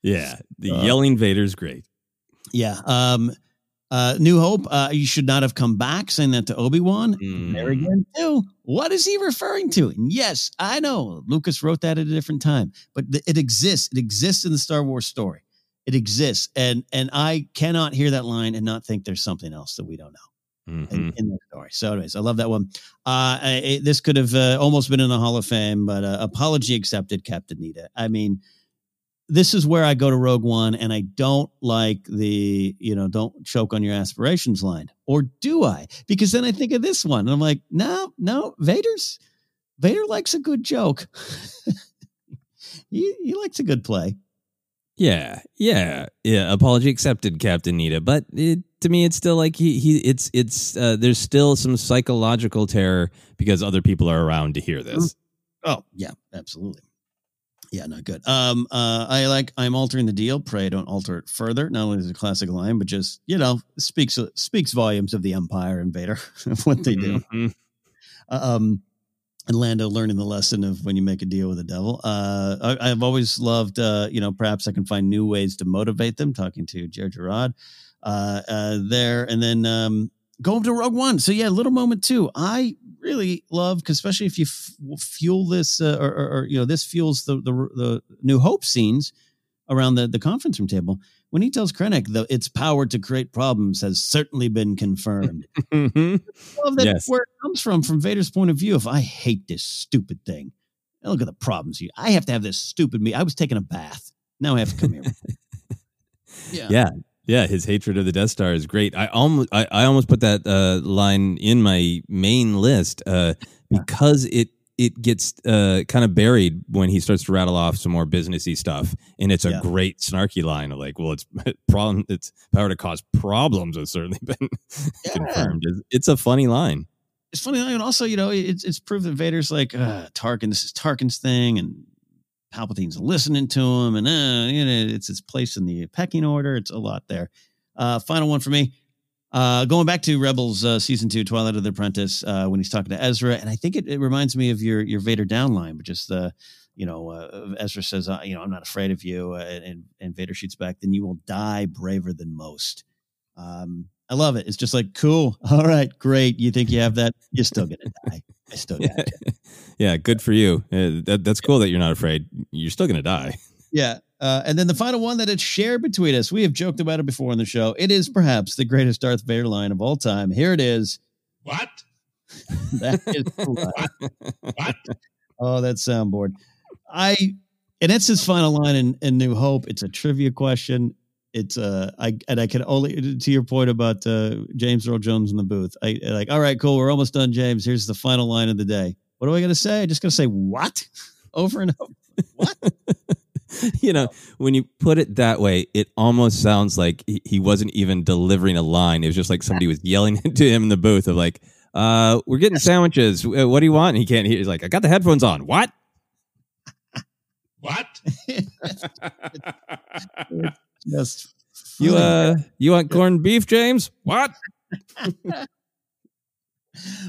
Yeah, the uh, yelling Vader's great. Yeah. Um, uh, New Hope, uh, you should not have come back, saying that to Obi Wan. Mm. There again, too. What is he referring to? And yes, I know Lucas wrote that at a different time, but th- it exists. It exists in the Star Wars story. It exists, and and I cannot hear that line and not think there's something else that we don't know mm-hmm. in, in the story. So, anyways, I love that one. Uh, I, this could have uh, almost been in the Hall of Fame, but uh, apology accepted, Captain Needa. I mean, this is where I go to Rogue One and I don't like the, you know, don't choke on your aspirations line. Or do I? Because then I think of this one and I'm like, no, no, Vader's Vader likes a good joke. <laughs> he, he likes a good play. Yeah, yeah, yeah. Apology accepted, Captain Needa. But it, to me, it's still like he he. It's it's uh, there's still some psychological terror because other people are around to hear this. Oh yeah, absolutely. Yeah, not good. Um, uh, I like I'm altering the deal. Pray don't alter it further. Not only is it a classic line, but just you know speaks speaks volumes of the Empire invader <laughs> of what they do. Mm-hmm. Um, and Lando learning the lesson of when you make a deal with the devil. Uh, I, have always loved, uh, you know, perhaps I can find new ways to motivate them. Talking to Jerjerrod uh, uh, there, and then um, going to Rogue One. So yeah, little moment too. I really love especially if you f- fuel this uh, or, or, or, you know this fuels the, the the New Hope scenes around the the conference room table when he tells Krennic that its power to create problems has certainly been confirmed. <laughs> mm-hmm. love that yes. where it comes from from Vader's point of view. If I hate this stupid thing, look at the problems here. I have to have this stupid me. I was taking a bath. Now I have to come here. <laughs> yeah. Yeah. Yeah, his hatred of the Death Star is great. I almost I, I almost put that uh, line in my main list uh, because it it gets uh, kind of buried when he starts to rattle off some more businessy stuff, and it's a yeah. great snarky line of like, "Well, it's <laughs> problem, it's power to cause problems has certainly <laughs> been yeah. confirmed." It's, it's, a funny line. It's funny, and also you know it's it's proved that Vader's like uh, Tarkin. This is Tarkin's thing, and Palpatine's listening to him, and uh, you know, it's its place in the pecking order. It's a lot there. Uh, final one for me. Uh, going back to Rebels uh, season two, Twilight of the Apprentice, uh, when he's talking to Ezra, and I think it, it reminds me of your your Vader downline, but just the, you know, uh, Ezra says, uh, you know, I'm not afraid of you, uh, and and Vader shoots back, then you will die braver than most. Um, I love it. It's just like cool. <laughs> All right, great. You think you have that? You're still gonna die. I still got you. <laughs> yeah, good for you. Uh, that, that's cool that you're not afraid. You're still gonna die. Yeah. Uh, and then the final one that it's shared between us. We have joked about it before on the show. It is perhaps the greatest Darth Vader line of all time. Here it is. What? <laughs> that is what? what? Oh, that soundboard. I and it's his final line in, in New Hope. It's a trivia question it's uh I and I can only to your point about uh James Earl Jones in the booth. I like all right, cool, we're almost done, James. Here's the final line of the day. What do I gonna say? I just gonna say what <laughs> over and over. <laughs> What? <laughs> you know, when you put it that way, it almost sounds like he wasn't even delivering a line. It was just like somebody was yelling to him in the booth of like, uh, we're getting sandwiches. What do you want? And he can't hear. He's like, I got the headphones on. What? What? Just you uh you want corned beef, James? What? <laughs>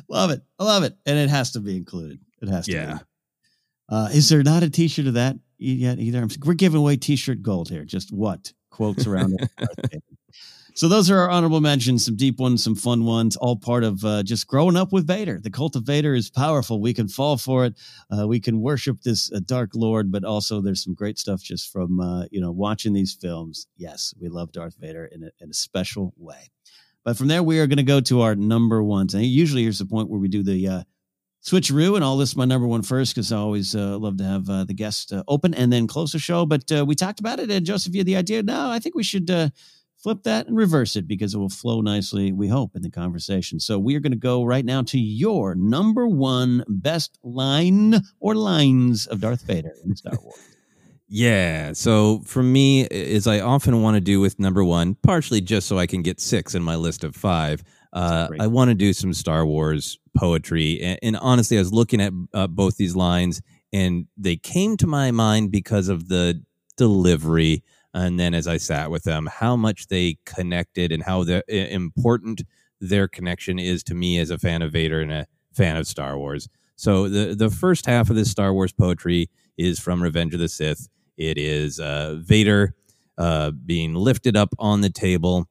love it. I love it. And it has to be included. It has to yeah. Be. Uh, is there not a t-shirt of that yet either? We're giving away t-shirt gold here. Just what? Quotes around it. <laughs> So those are our honorable mentions, some deep ones, some fun ones, all part of uh, just growing up with Vader. The cult of Vader is powerful. We can fall for it. Uh, we can worship this uh, Dark Lord, but also there's some great stuff just from uh, you know watching these films. Yes, we love Darth Vader in a, in a special way. But from there, we are going to go to our number ones. And usually, here's the point where we do the uh, switcheroo, and I'll list my number one first because I always uh, love to have uh, the guest uh, open and then close the show. But uh, we talked about it, and Joseph, you had the idea. No, I think we should flip that and reverse it because it will flow nicely, we hope, in the conversation. So we are going to go right now to your number one best line or lines of Darth Vader in <laughs> Star Wars. Yeah. So for me, as I often want to do with number one, partially just so I can get six in my list of five, uh, I want to do some Star Wars poetry. And, and honestly, I was looking at uh, both these lines and they came to my mind because of the delivery. And then as I sat with them, how much they connected and how the, important their connection is to me as a fan of Vader and a fan of Star Wars. So the the first half of this Star Wars poetry is from Revenge of the Sith. It is uh, Vader uh, being lifted up on the table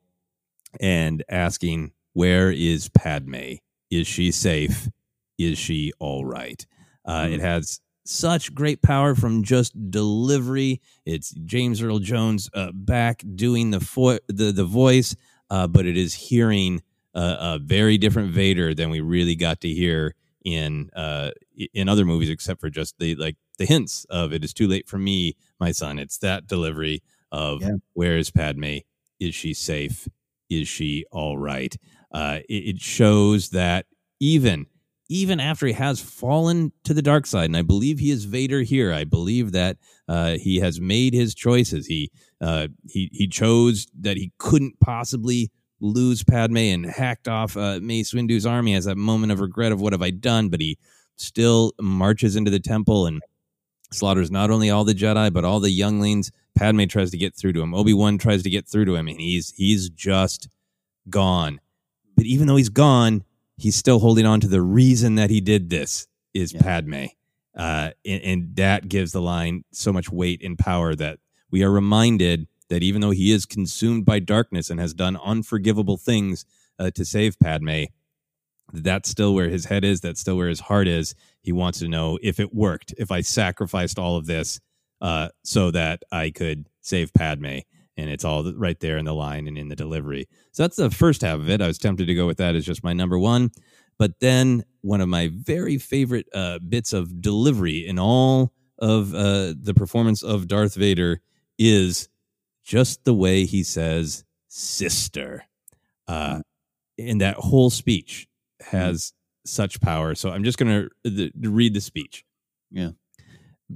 and asking, "Where is Padme? Is she safe? Is she all right?" Uh, mm. It has such great power from just delivery. It's James Earl Jones uh, back doing the fo- the the voice, uh, but it is hearing a, a very different Vader than we really got to hear in uh, in other movies, except for just the like the hints of "It is too late for me, my son." It's that delivery of yeah. "Where is Padme? Is she safe? Is she all right?" Uh, it, it shows that even even after he has fallen to the dark side, and I believe he is Vader here. I believe that uh, he has made his choices. He uh, he he chose that he couldn't possibly lose Padme and hacked off uh, Mace Windu's army as a moment of regret of what have I done. But he still marches into the temple and slaughters not only all the Jedi but all the younglings. Padme tries to get through to him. Obi Wan tries to get through to him, and he's he's just gone. But even though he's gone, he's still holding on to the reason that he did this is yeah. Padme. Uh, and, and, that gives the line so much weight and power that we are reminded that even though he is consumed by darkness and has done unforgivable things uh, to save Padme, that's still where his head is. That's still where his heart is. He wants to know if it worked, if I sacrificed all of this uh, so that I could save Padme and it's all right there in the line and in the delivery. So that's the first half of it. I was tempted to go with that as just my number one, but then one of my very favorite uh, bits of delivery in all of uh, the performance of Darth Vader is just the way he says "sister." Uh, and that whole speech has such power. So I'm just going to read the speech. Yeah.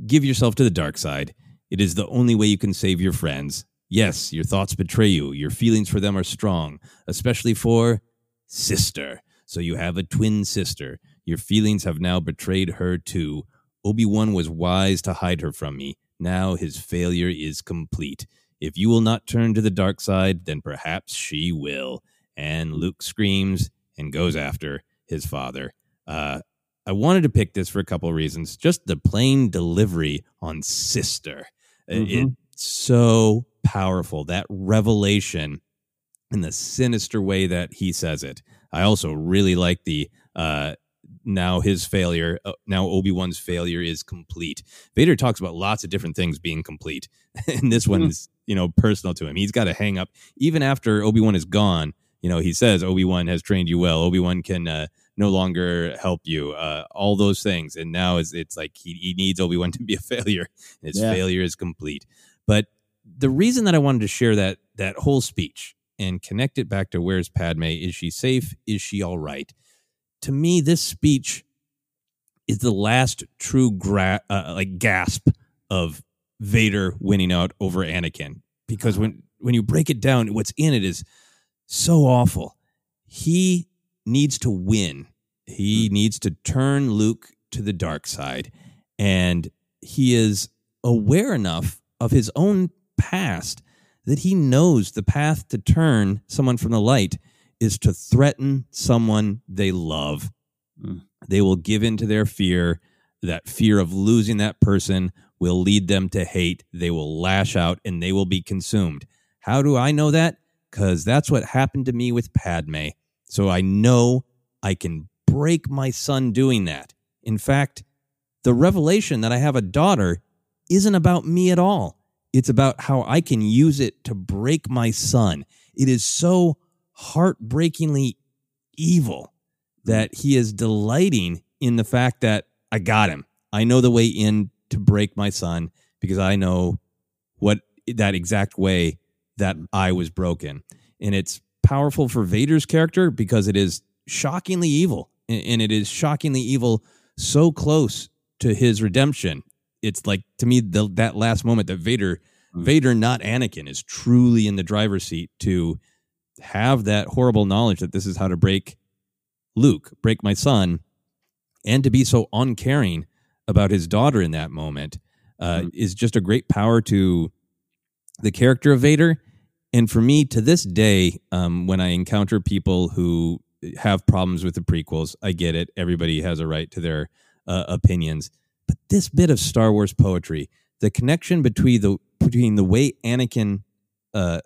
Give yourself to the dark side. It is the only way you can save your friends. Yes, your thoughts betray you. Your feelings for them are strong, especially for sister. So you have a twin sister. Your feelings have now betrayed her too. Obi Wan was wise to hide her from me. Now his failure is complete. If you will not turn to the dark side, then perhaps she will. And Luke screams and goes after his father. Uh, I wanted to pick this for a couple of reasons. Just the plain delivery on sister. Mm-hmm. It's so powerful. That revelation in the sinister way that he says it. I also really like the uh, now his failure, uh, now Obi Wan's failure is complete. Vader talks about lots of different things being complete, <laughs> and this mm-hmm. one's you know personal to him. He's got to hang up even after Obi Wan is gone. You know, he says Obi Wan has trained you well. Obi Wan can uh, no longer help you. Uh, all those things, and now it's, it's like he, he needs Obi Wan <laughs> to be a failure. His yeah. failure is complete. But the reason that I wanted to share that that whole speech and connect it back to where's Padme? Is she safe? Is she all right? To me, this speech is the last true gra- uh, like gasp of Vader winning out over Anakin. Because uh-huh. when when you break it down, what's in it is so awful. He needs to win. He hmm. needs to turn Luke to the dark side, and he is aware enough of his own past that he knows the path to turn someone from the light is to threaten someone they love. Mm. They will give in to their fear. That fear of losing that person will lead them to hate. They will lash out and they will be consumed. How do I know that? Because that's what happened to me with Padme. So I know I can break my son doing that. In fact, the revelation that I have a daughter isn't about me at all. It's about how I can use it to break my son. It is so heartbreakingly evil that he is delighting in the fact that I got him. I know the way in to break my son because I know what that exact way that I was broken. And it's powerful for Vader's character because it is shockingly evil. And it is shockingly evil so close to his redemption it's like to me the, that last moment that Vader, Mm. Vader, not Anakin, is truly in the driver's seat to have that horrible knowledge that this is how to break Luke, break my son, and to be so uncaring about his daughter in that moment uh, Mm. is just a great power to the character of Vader. And for me, to this day, um, when I encounter people who have problems with the prequels, I get it. Everybody has a right to their uh, opinions. But this bit of Star Wars poetry, the connection between the between the way Anakin uh,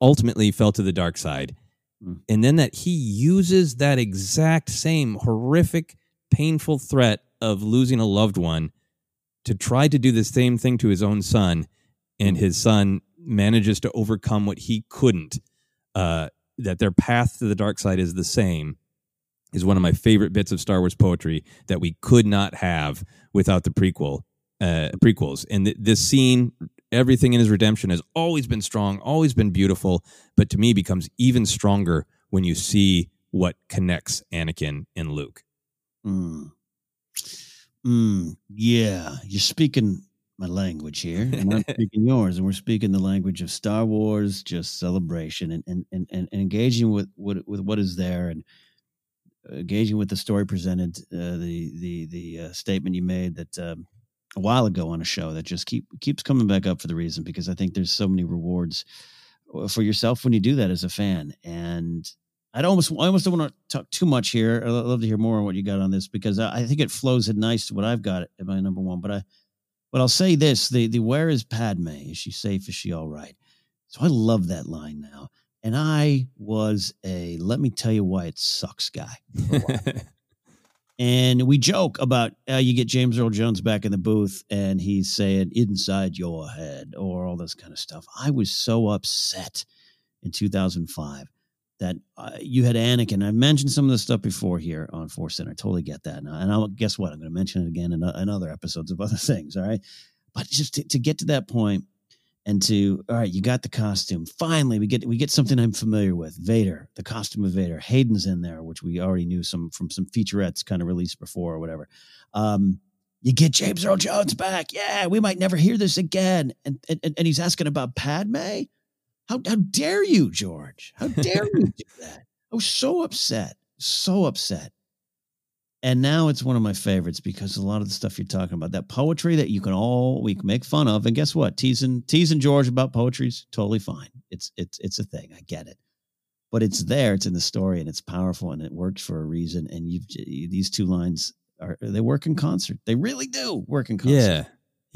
ultimately fell to the dark side, Mm. and then that he uses that exact same horrific, painful threat of losing a loved one to try to do the same thing to his own son, and his son manages to overcome what he couldn't. Uh, that their path to the dark side is the same is one of my favorite bits of Star Wars poetry that we could not have without the prequel uh, prequels. And th- this scene, everything in his redemption has always been strong, always been beautiful, but to me becomes even stronger when you see what connects Anakin and Luke. Mm. Mm, yeah, you're speaking my language here, and I'm <laughs> speaking yours, and we're speaking the language of Star Wars, just celebration and and and, and engaging with, with with what is there, and engaging with the story presented, uh, the the the uh, statement you made that um, a while ago on a show that just keep keeps coming back up for the reason because I think there's so many rewards uh, for yourself when you do that as a fan, and I'd almost I almost don't want to talk too much here. I'd love to hear more on what you got on this because I, I think it flows in nice to what I've got at my number one. But I but I'll say this: the the where is Padme? Is she safe? Is she all right? So I love that line now. And I was a let me tell you why it sucks guy. for a while. <laughs> and we joke about uh, you get James Earl Jones back in the booth and he's saying inside your head or all this kind of stuff. I was so upset in 2005 that uh, you had Anakin. I mentioned some of this stuff before here on Force Center. I totally get that. And, I'll guess what? I'm going to mention it again in, in other episodes of other <laughs> things. All right. But just to, to get to that point and to, all right, you got the costume. Finally, we get, we get something I'm familiar with Vader, the costume of Vader. Hayden's in there, which we already knew some from some featurettes kind of released before or whatever. Um, you get James Earl Jones back. Yeah, we might never hear this again. And, and, and he's asking about Padme. How, how dare you, George? How dare you do <laughs> that? I was so upset, so upset. And now it's one of my favorites because a lot of the stuff you're talking about, that poetry that you can all we can make fun of. And guess what? Teasing teasing George about poetry's totally fine. It's it's it's a thing. I get it. But it's there, it's in the story and it's powerful and it works for a reason. And you've these two lines are they work in concert. They really do work in concert. Yeah.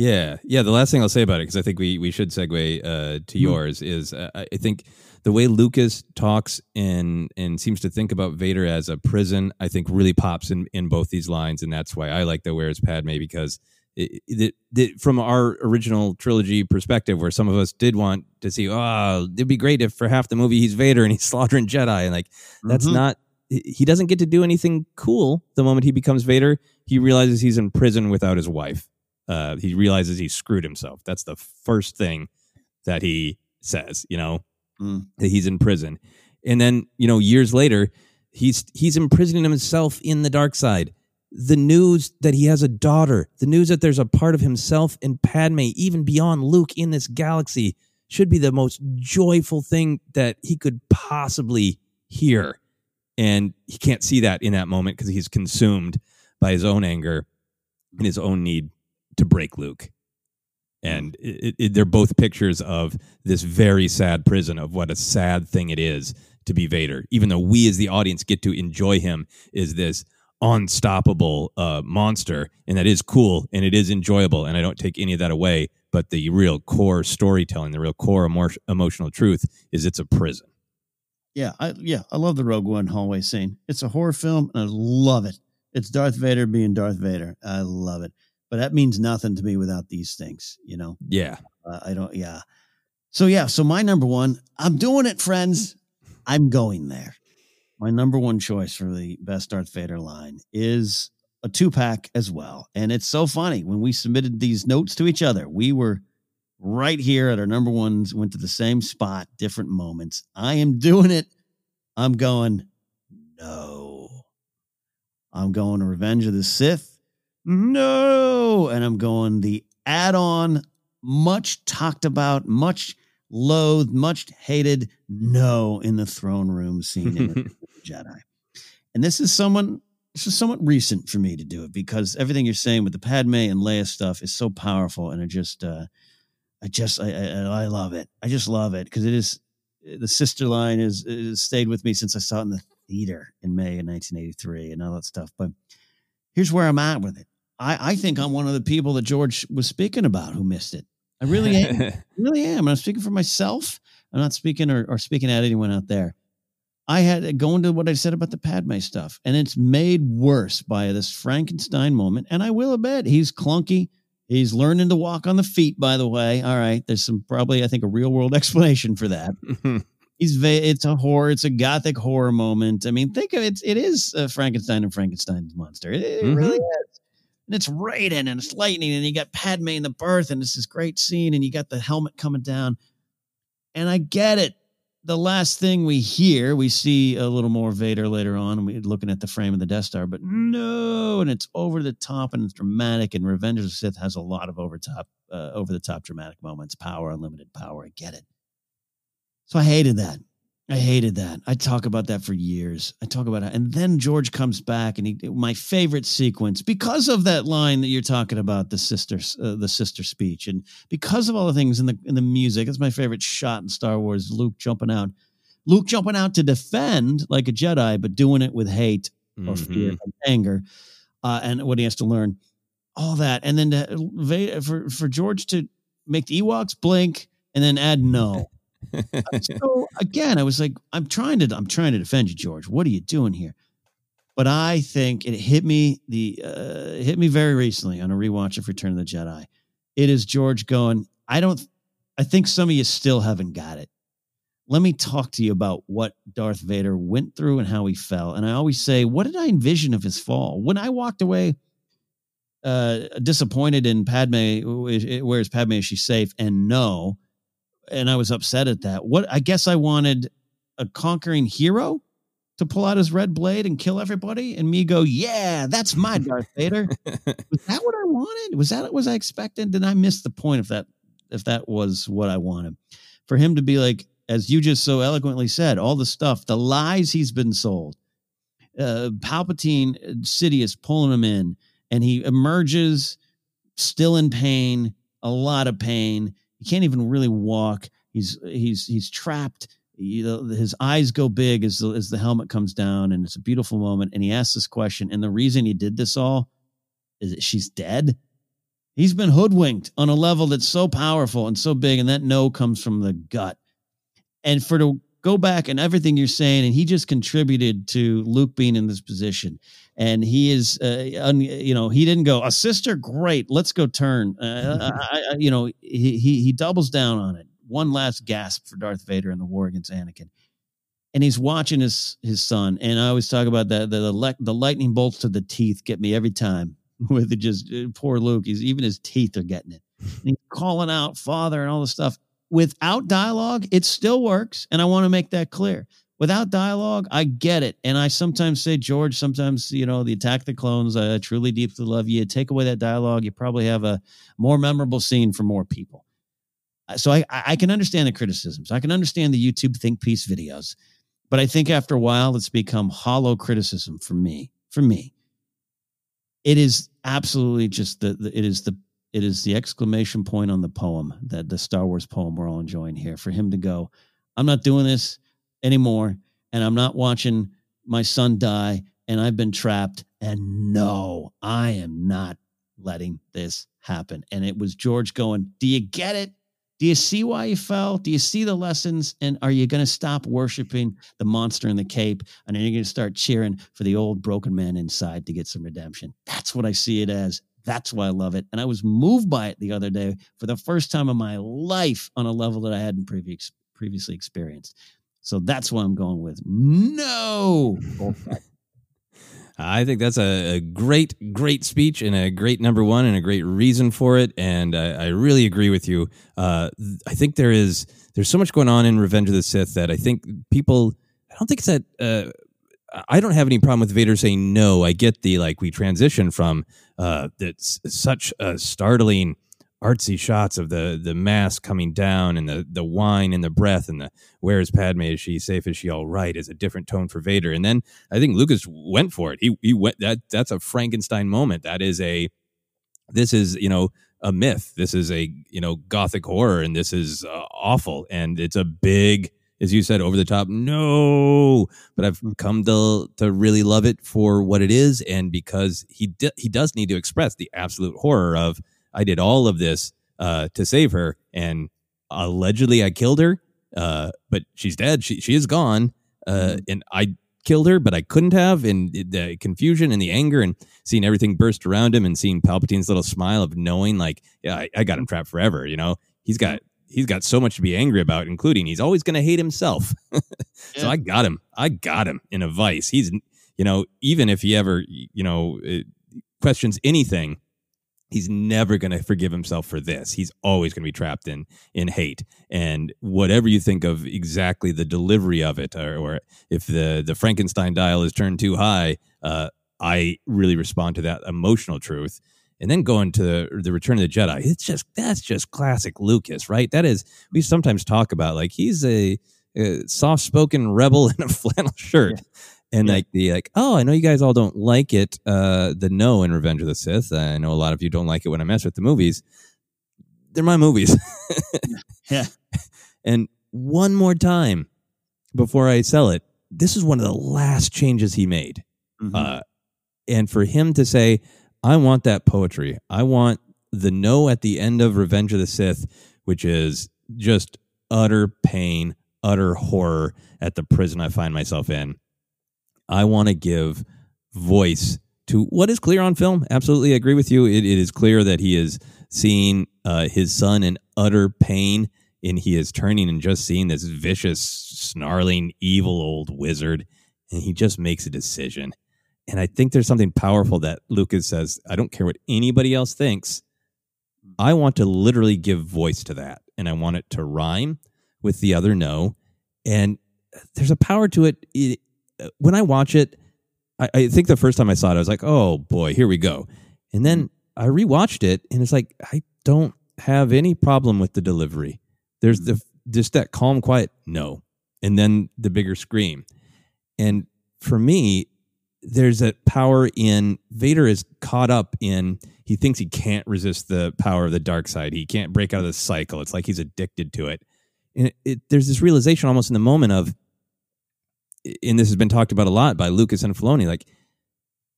Yeah. Yeah. The last thing I'll say about it, because I think we, we should segue uh, to Hmm. yours, is uh, I think the way Lucas talks and and seems to think about Vader as a prison, I think really pops in, in both these lines. And that's why I like the Where's Padme, because it, it, it, from our original trilogy perspective, where some of us did want to see, oh, it'd be great if for half the movie he's Vader and he's <laughs> slaughtering Jedi. And like, that's Mhm. not, he doesn't get to do anything cool the moment he becomes Vader. He realizes he's in prison without his wife uh, he realizes he screwed himself. That's the first thing that he says, you know, Mm. that he's in prison. And then, you know, years later, he's he's imprisoning himself in the dark side. The news that he has a daughter, the news that there's a part of himself and Padme, even beyond Luke in this galaxy, should be the most joyful thing that he could possibly hear. And he can't see that in that moment because he's consumed by his own anger and his own need to break Luke. And it, it, they're both pictures of this very sad prison of what a sad thing it is to be Vader. Even though we as the audience get to enjoy him is this unstoppable uh, monster, and that is cool and it is enjoyable, and I don't take any of that away. But the real core storytelling, the real core emo- emotional truth is it's a prison. Yeah, I yeah, I love the Rogue One hallway scene. It's a horror film, and I love it. It's Darth Vader being Darth Vader. I love it, but that means nothing to me without these things. You know, Yeah. uh, I don't. Yeah. So yeah, so my number one, I'm doing it, friends. I'm going there. My number one choice for the best Darth Vader line is a two pack as well, and it's so funny when we submitted these notes to each other. We were right here at our number ones, went to the same spot, different moments. I am doing it. I'm going, no. I'm going to Revenge of the Sith. No. And I'm going the add on, much talked about, much loathed, much hated no in the throne room scene in <laughs> Jedi. And this is someone, this is somewhat recent for me to do it because everything you're saying with the Padme and Leia stuff is so powerful. And I just, uh, I just, I, I, I love it. I just love it because it is, the sister line is, is stayed with me since I saw it in the theater in May of 1983 and all that stuff. But here's where I'm at with it. I, I think I'm one of the people that George was speaking about who missed it. I really am. <laughs> I really am. And I'm speaking for myself. I'm not speaking or, or speaking at anyone out there. I had going to what I said about the Padme stuff, and it's made worse by this Frankenstein moment. And I will admit, he's clunky. He's learning to walk on the feet, by the way. All right. There's some probably, I think, a real world <laughs> explanation for that. <laughs> he's va- it's a horror, it's a gothic horror moment. I mean, think of it, it is uh, Frankenstein and Frankenstein's monster. It, it Mhm. really is. And it's raining and it's lightning, and you got Padme in the birth, and it's this great scene, and you got the helmet coming down. And I get it. The last thing we hear, we see a little more Vader later on, and we're looking at the frame of the Death Star, but no, and it's over the top and it's dramatic. And Revenge of the Sith has a lot of over top, uh, over the top dramatic moments, power, unlimited power. I get it. So I hated that. I hated that. I talk about that for years. I talk about it, and then George comes back, and he my favorite sequence because of that line that you're talking about, the sister, uh, the sister speech, and because of all the things in the in the music. It's my favorite shot in Star Wars. Luke jumping out, Luke jumping out to defend like a Jedi, but doing it with hate or fear Mhm. and anger, uh, and what he has to learn, all that, and then to, for for George to make the Ewoks blink and then add no. <laughs> <laughs> so again, I was like, I'm trying to, I'm trying to defend you, George. What are you doing here? But I think it hit me the uh, hit me very recently on a rewatch of Return of the Jedi. It is George going. I don't. I think some of you still haven't got it. Let me talk to you about what Darth Vader went through and how he fell. And I always say, what did I envision of his fall? When I walked away uh, disappointed in Padme, where's Padme? Is she safe? And no, and I was upset at that. What I guess I wanted a conquering hero to pull out his red blade and kill everybody, and me go, yeah, that's my <laughs> Darth Vader. was that what I wanted? Was that what was I expecting? Did I miss the point if that if that was what I wanted? For him to be like, as you just so eloquently said, all the stuff, the lies he's been sold. Uh, Palpatine, City is pulling him in, and he emerges still in pain, a lot of pain. He can't even really walk. He's he's he's trapped. His eyes go big as the, as the helmet comes down, and it's a beautiful moment. And he asks this question, and the reason he did this all is that she's dead. He's been hoodwinked on a level that's so powerful and so big, and that no comes from the gut. And for to go back and everything you're saying, and he just contributed to Luke being in this position. And he is, uh, un, you know, he didn't go a sister. Great, let's go turn. Uh, <laughs> I, I, you know, he, he he doubles down on it. One last gasp for Darth Vader in the war against Anakin, and he's watching his his son. And I always talk about that the the, le- the lightning bolts to the teeth get me every time. <laughs> With it just uh, poor Luke, he's even his teeth are getting it. And he's calling out father and all this stuff without dialogue. It still works, and I want to make that clear. Without dialogue, I get it. And I sometimes say, George, sometimes, you know, the attack the clones, I truly deeply love you. Take away that dialogue, you probably have a more memorable scene for more people. Uh, So I, I can understand the criticisms. I can understand the YouTube think piece videos. But I think after a while, it's become hollow criticism for me. For me, it is absolutely just the, the it is the it is the exclamation point on the poem that the Star Wars poem we're all enjoying here. For him to go, I'm not doing this anymore, and I'm not watching my son die, and I've been trapped. And no, I am not letting this happen. And it was George going, Do you get it? Do you see why you fell? Do you see the lessons? And are you going to stop worshiping the monster in the cape? And are you going to start cheering for the old broken man inside to get some redemption? That's what I see it as. That's why I love it. And I was moved by it the other day for the first time in my life on a level that I hadn't previous, previously experienced. So that's why I'm going with no. <laughs> I think that's a, a great, great speech and a great number one and a great reason for it. And I, I really agree with you. Uh, I think there is there's so much going on in Revenge of the Sith that I think people. I don't think it's that. Uh, I don't have any problem with Vader saying no. I get the like we transition from uh that's such a startling artsy shots of the the mask coming down and the the wine and the breath and the where is Padme? Is she safe? Is she all right? is a different tone for Vader. And then I think Lucas went for it. He he went that that's a Frankenstein moment. That is a this is you know a myth. This is a you know gothic horror and this is uh, awful. And it's a big as you said over the top no but I've come to to really love it for what it is and because he di- he does need to express the absolute horror of I did all of this uh, to save her, and allegedly I killed her. Uh, but she's dead. She she is gone. Uh, and I killed her, but I couldn't have. And the confusion and the anger and seeing everything burst around him and seeing Palpatine's little smile of knowing, like, yeah, I, I got him trapped forever. You know, he's got he's got so much to be angry about, including he's always going to hate himself. <laughs> so I got him. I got him in a vice. He's you know, even if he ever you know uh, questions anything he's never going to forgive himself for this he's always going to be trapped in in hate and whatever you think of exactly the delivery of it or, or if the the frankenstein dial is turned too high uh, i really respond to that emotional truth and then going to the, the return of the jedi. It's just that's just classic lucas right? That is we sometimes talk about like he's a, a soft-spoken rebel <laughs> in a flannel shirt. And yeah. like the like oh i know you guys all don't like it uh the no in revenge of the sith. I know a lot of you don't like it when i mess with the movies. They're my movies. Yeah. <laughs> And one more time before i sell it this is one of the last changes he made. Mm-hmm. uh and for him to say i want that poetry i want the no at the end of revenge of the sith which is just utter pain utter horror at the prison i find myself in I want to give voice to what is clear on film. Absolutely agree with you. it, it is clear that he is seeing uh, his son in utter pain and he is turning and just seeing this vicious, snarling, evil old wizard. And he just makes a decision. And I think there's something powerful that Lucas says, I don't care what anybody else thinks. I want to literally give voice to that. And I want it to rhyme with the other no. And there's a power to it. it when I watch it, I, I, think the first time I saw it, I was like, oh boy, here we go. And then I rewatched it, and it's like I don't have any problem with the delivery. There's the just that calm, quiet no, and then the bigger scream. And for me, there's a power in Vader is caught up in he thinks he can't resist the power of the dark side. He can't break out of the cycle. It's like he's addicted to it. And it, it, there's this realization almost in the moment of and this has been talked about a lot by Lucas and Filoni, like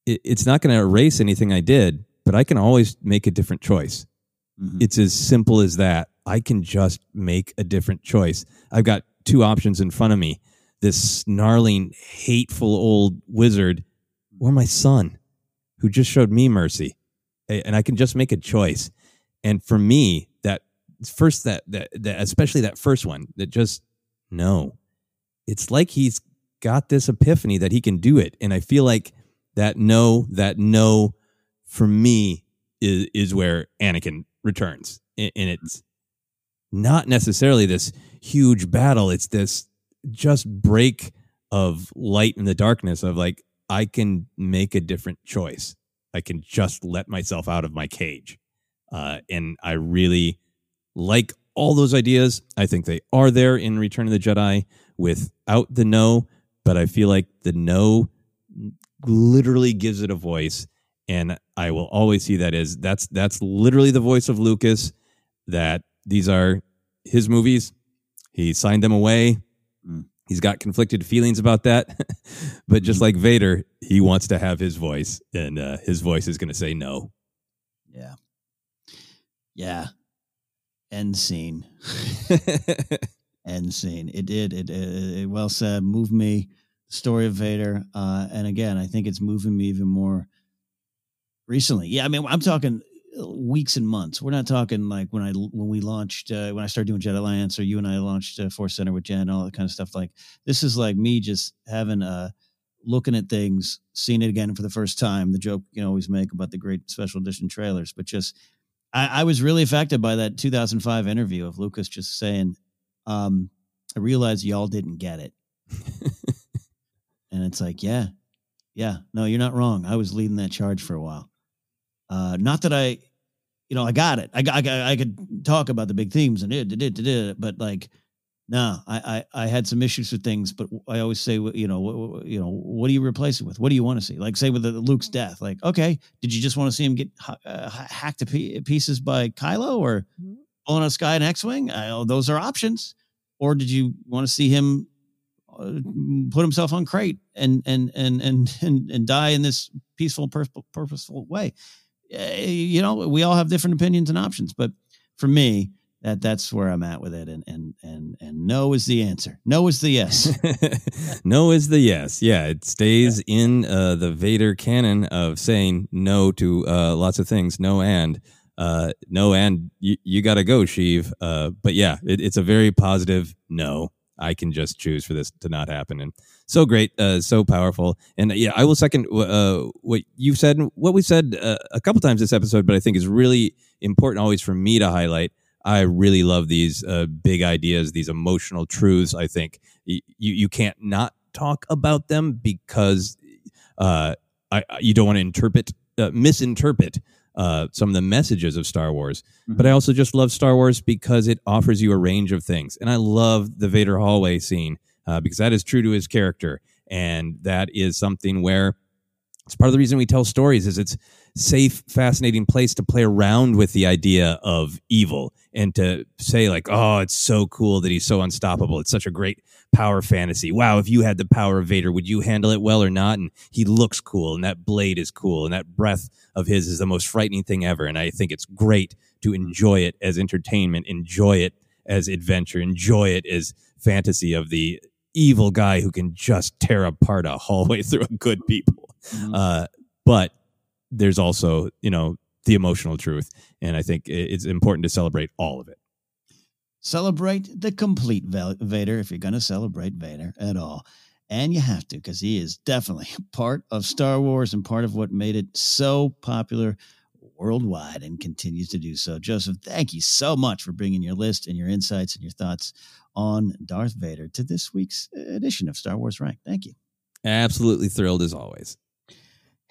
it, it's not going to erase anything I did, but I can always make a different choice. Mm-hmm. It's as simple as that. I can just make a different choice. I've got two options in front of me this snarling, hateful old wizard or my son who just showed me mercy. And I can just make a choice. And for me, that first, that, that, that especially that first one, that just no, it's like he's got this epiphany that he can do it. And I feel like that no, that no for me is, is where Anakin returns. And it's not necessarily this huge battle. It's this just break of light in the darkness of like, I can make a different choice. I can just let myself out of my cage. Uh, and I really like all those ideas. I think they are there in Return of the Jedi without the no but I feel like the no literally gives it a voice and I will always see that as that's that's literally the voice of Lucas that these are his movies. He signed them away. Mm. He's got conflicted feelings about that. <laughs> but just mm. like Vader, he wants to have his voice and uh, his voice is going to say no. Yeah. Yeah. End scene. <laughs> end scene. It did. It, it, it well said. Moved me. Story of Vader. Uh, and again, I think it's moving me even more recently. Yeah, I mean, I'm talking uh, weeks and months. We're not talking like when I when we launched uh, when I started doing Jet Alliance or you and I launched uh, Force Center with Jen, all that kind of stuff. Like this is like me just having a looking at things, seeing it again for the first time. The joke you know always make about the great special edition trailers, but just I, I was really affected by that 2005 interview of Lucas just saying, um, I realized y'all didn't get it. <laughs> and it's like, yeah, yeah, no, you're not wrong. I was leading that charge for a while. Uh, not that I, you know, I got it. I, got, I, I could talk about the big themes and it, it, it, it, but like, no, I, I, I had some issues with things, but I always say, you know, you know, what do you replace it with? What do you want to see? Like, say with the, Luke's death, like, okay, did you just want to see him get uh, hacked to pieces by Kylo, or blowing a sky and X-wing? I, those are options. Or did you want to see him uh, put himself on crate and and and and <laughs> and, and die in this peaceful, purposeful way? You know, we all have different opinions and options, but for me, that that's where I'm at with it. And and and and no is the answer. No is the yes. <laughs> no is the yes. Yeah, it stays yeah. in uh, the Vader canon of saying no to uh, lots of things. No and uh, no and you, you got to go, Sheev. Uh, but yeah, it, it's a very positive no. I can just choose for this to not happen, and so great, uh, so powerful, and yeah, I will second uh, what you've said, what we said uh, a couple times this episode, but I think is really important always for me to highlight I really love these uh, big ideas, these emotional truths. I think you you can't not talk about them because uh, I, you don't want to interpret uh, misinterpret uh, some of the messages of Star Wars. Mm-hmm. But I also just love Star Wars because it offers you a range of things, and I love the Vader hallway scene uh, because that is true to his character, and that is something where it's part of the reason we tell stories is it's safe fascinating place to play around with the idea of evil and to say like oh it's so cool that he's so unstoppable. It's such a great power fantasy. Wow if you had the power of vader would you handle it well or not? And he looks cool and that blade is cool and that breath of his is the most frightening thing ever. And i think it's great to enjoy it as entertainment enjoy it as adventure enjoy it as fantasy of the evil guy who can just tear apart a hallway <laughs> through a good people mm-hmm. uh, but there's also you know the emotional truth and i think it's important to celebrate all of it. Celebrate the complete vader if you're going to celebrate vader at all. And you have to because he is definitely <laughs> part of star wars and part of what made it so popular worldwide and continues to do so. Joseph thank you so much for bringing your list and your insights and your thoughts on darth vader to this week's edition of star wars rank thank you. Absolutely thrilled as always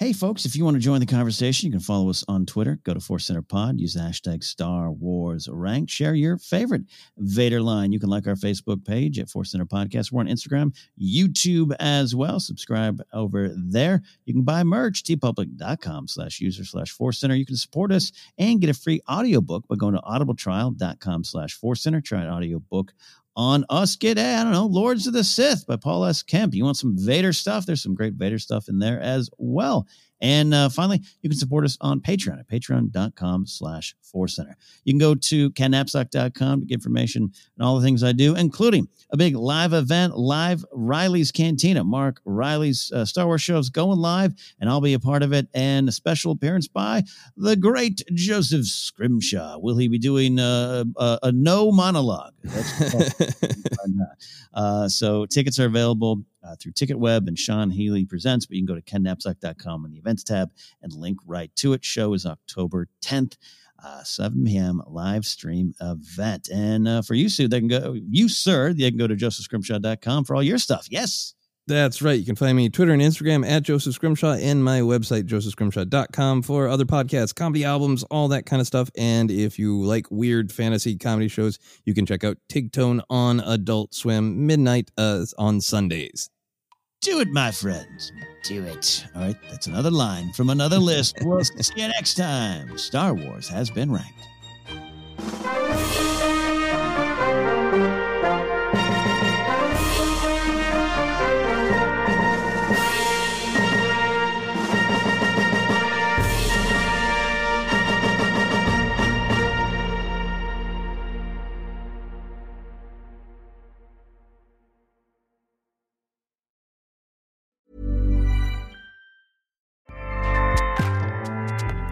Hey, folks, if you want to join the conversation, you can follow us on Twitter. Go to Force Center Pod, use hashtag Star Wars Rank. Share your favorite Vader line. You can like our Facebook page at Force Center Podcast. We're on Instagram, YouTube as well. Subscribe over there. You can buy merch, teepublic.com slash user slash Force Center. You can support us and get a free audiobook by going to audibletrial.com slash Force Center. Try an audiobook on us. Get, eh, I don't know, Lords of the Sith by Paul S. Kemp. You want some Vader stuff? There's some great Vader stuff in there as well. And uh, finally, you can support us on Patreon at patreon.com slash Force Center. You can go to kennapzok.com to get information on all the things I do, including a big live event, live Riley's Cantina. Mark Riley's uh, Star Wars show is going live, and I'll be a part of it. And a special appearance by the great Joseph Scrimshaw. Will he be doing uh, a, a no monologue? <laughs> uh, so tickets are available uh, through TicketWeb and Sean Healy Presents, but you can go to kennapzok.com on the events tab and link right to it. Show is October 10th. Uh, 7 p.m. live stream event. And uh, for you, Sue, they can go, you, sir, they can go to josephscrimshaw.com for all your stuff. Yes. That's right. You can find me Twitter and Instagram at Joseph Scrimshaw and my website, josephscrimshaw.com for other podcasts, comedy albums, all that kind of stuff. And if you like weird fantasy comedy shows, you can check out Tigtone on Adult Swim midnight uh, on Sundays. Do it, my friends. Do it. All right, that's another line from another <laughs> list. We'll see you next time. Star Wars has been ranked.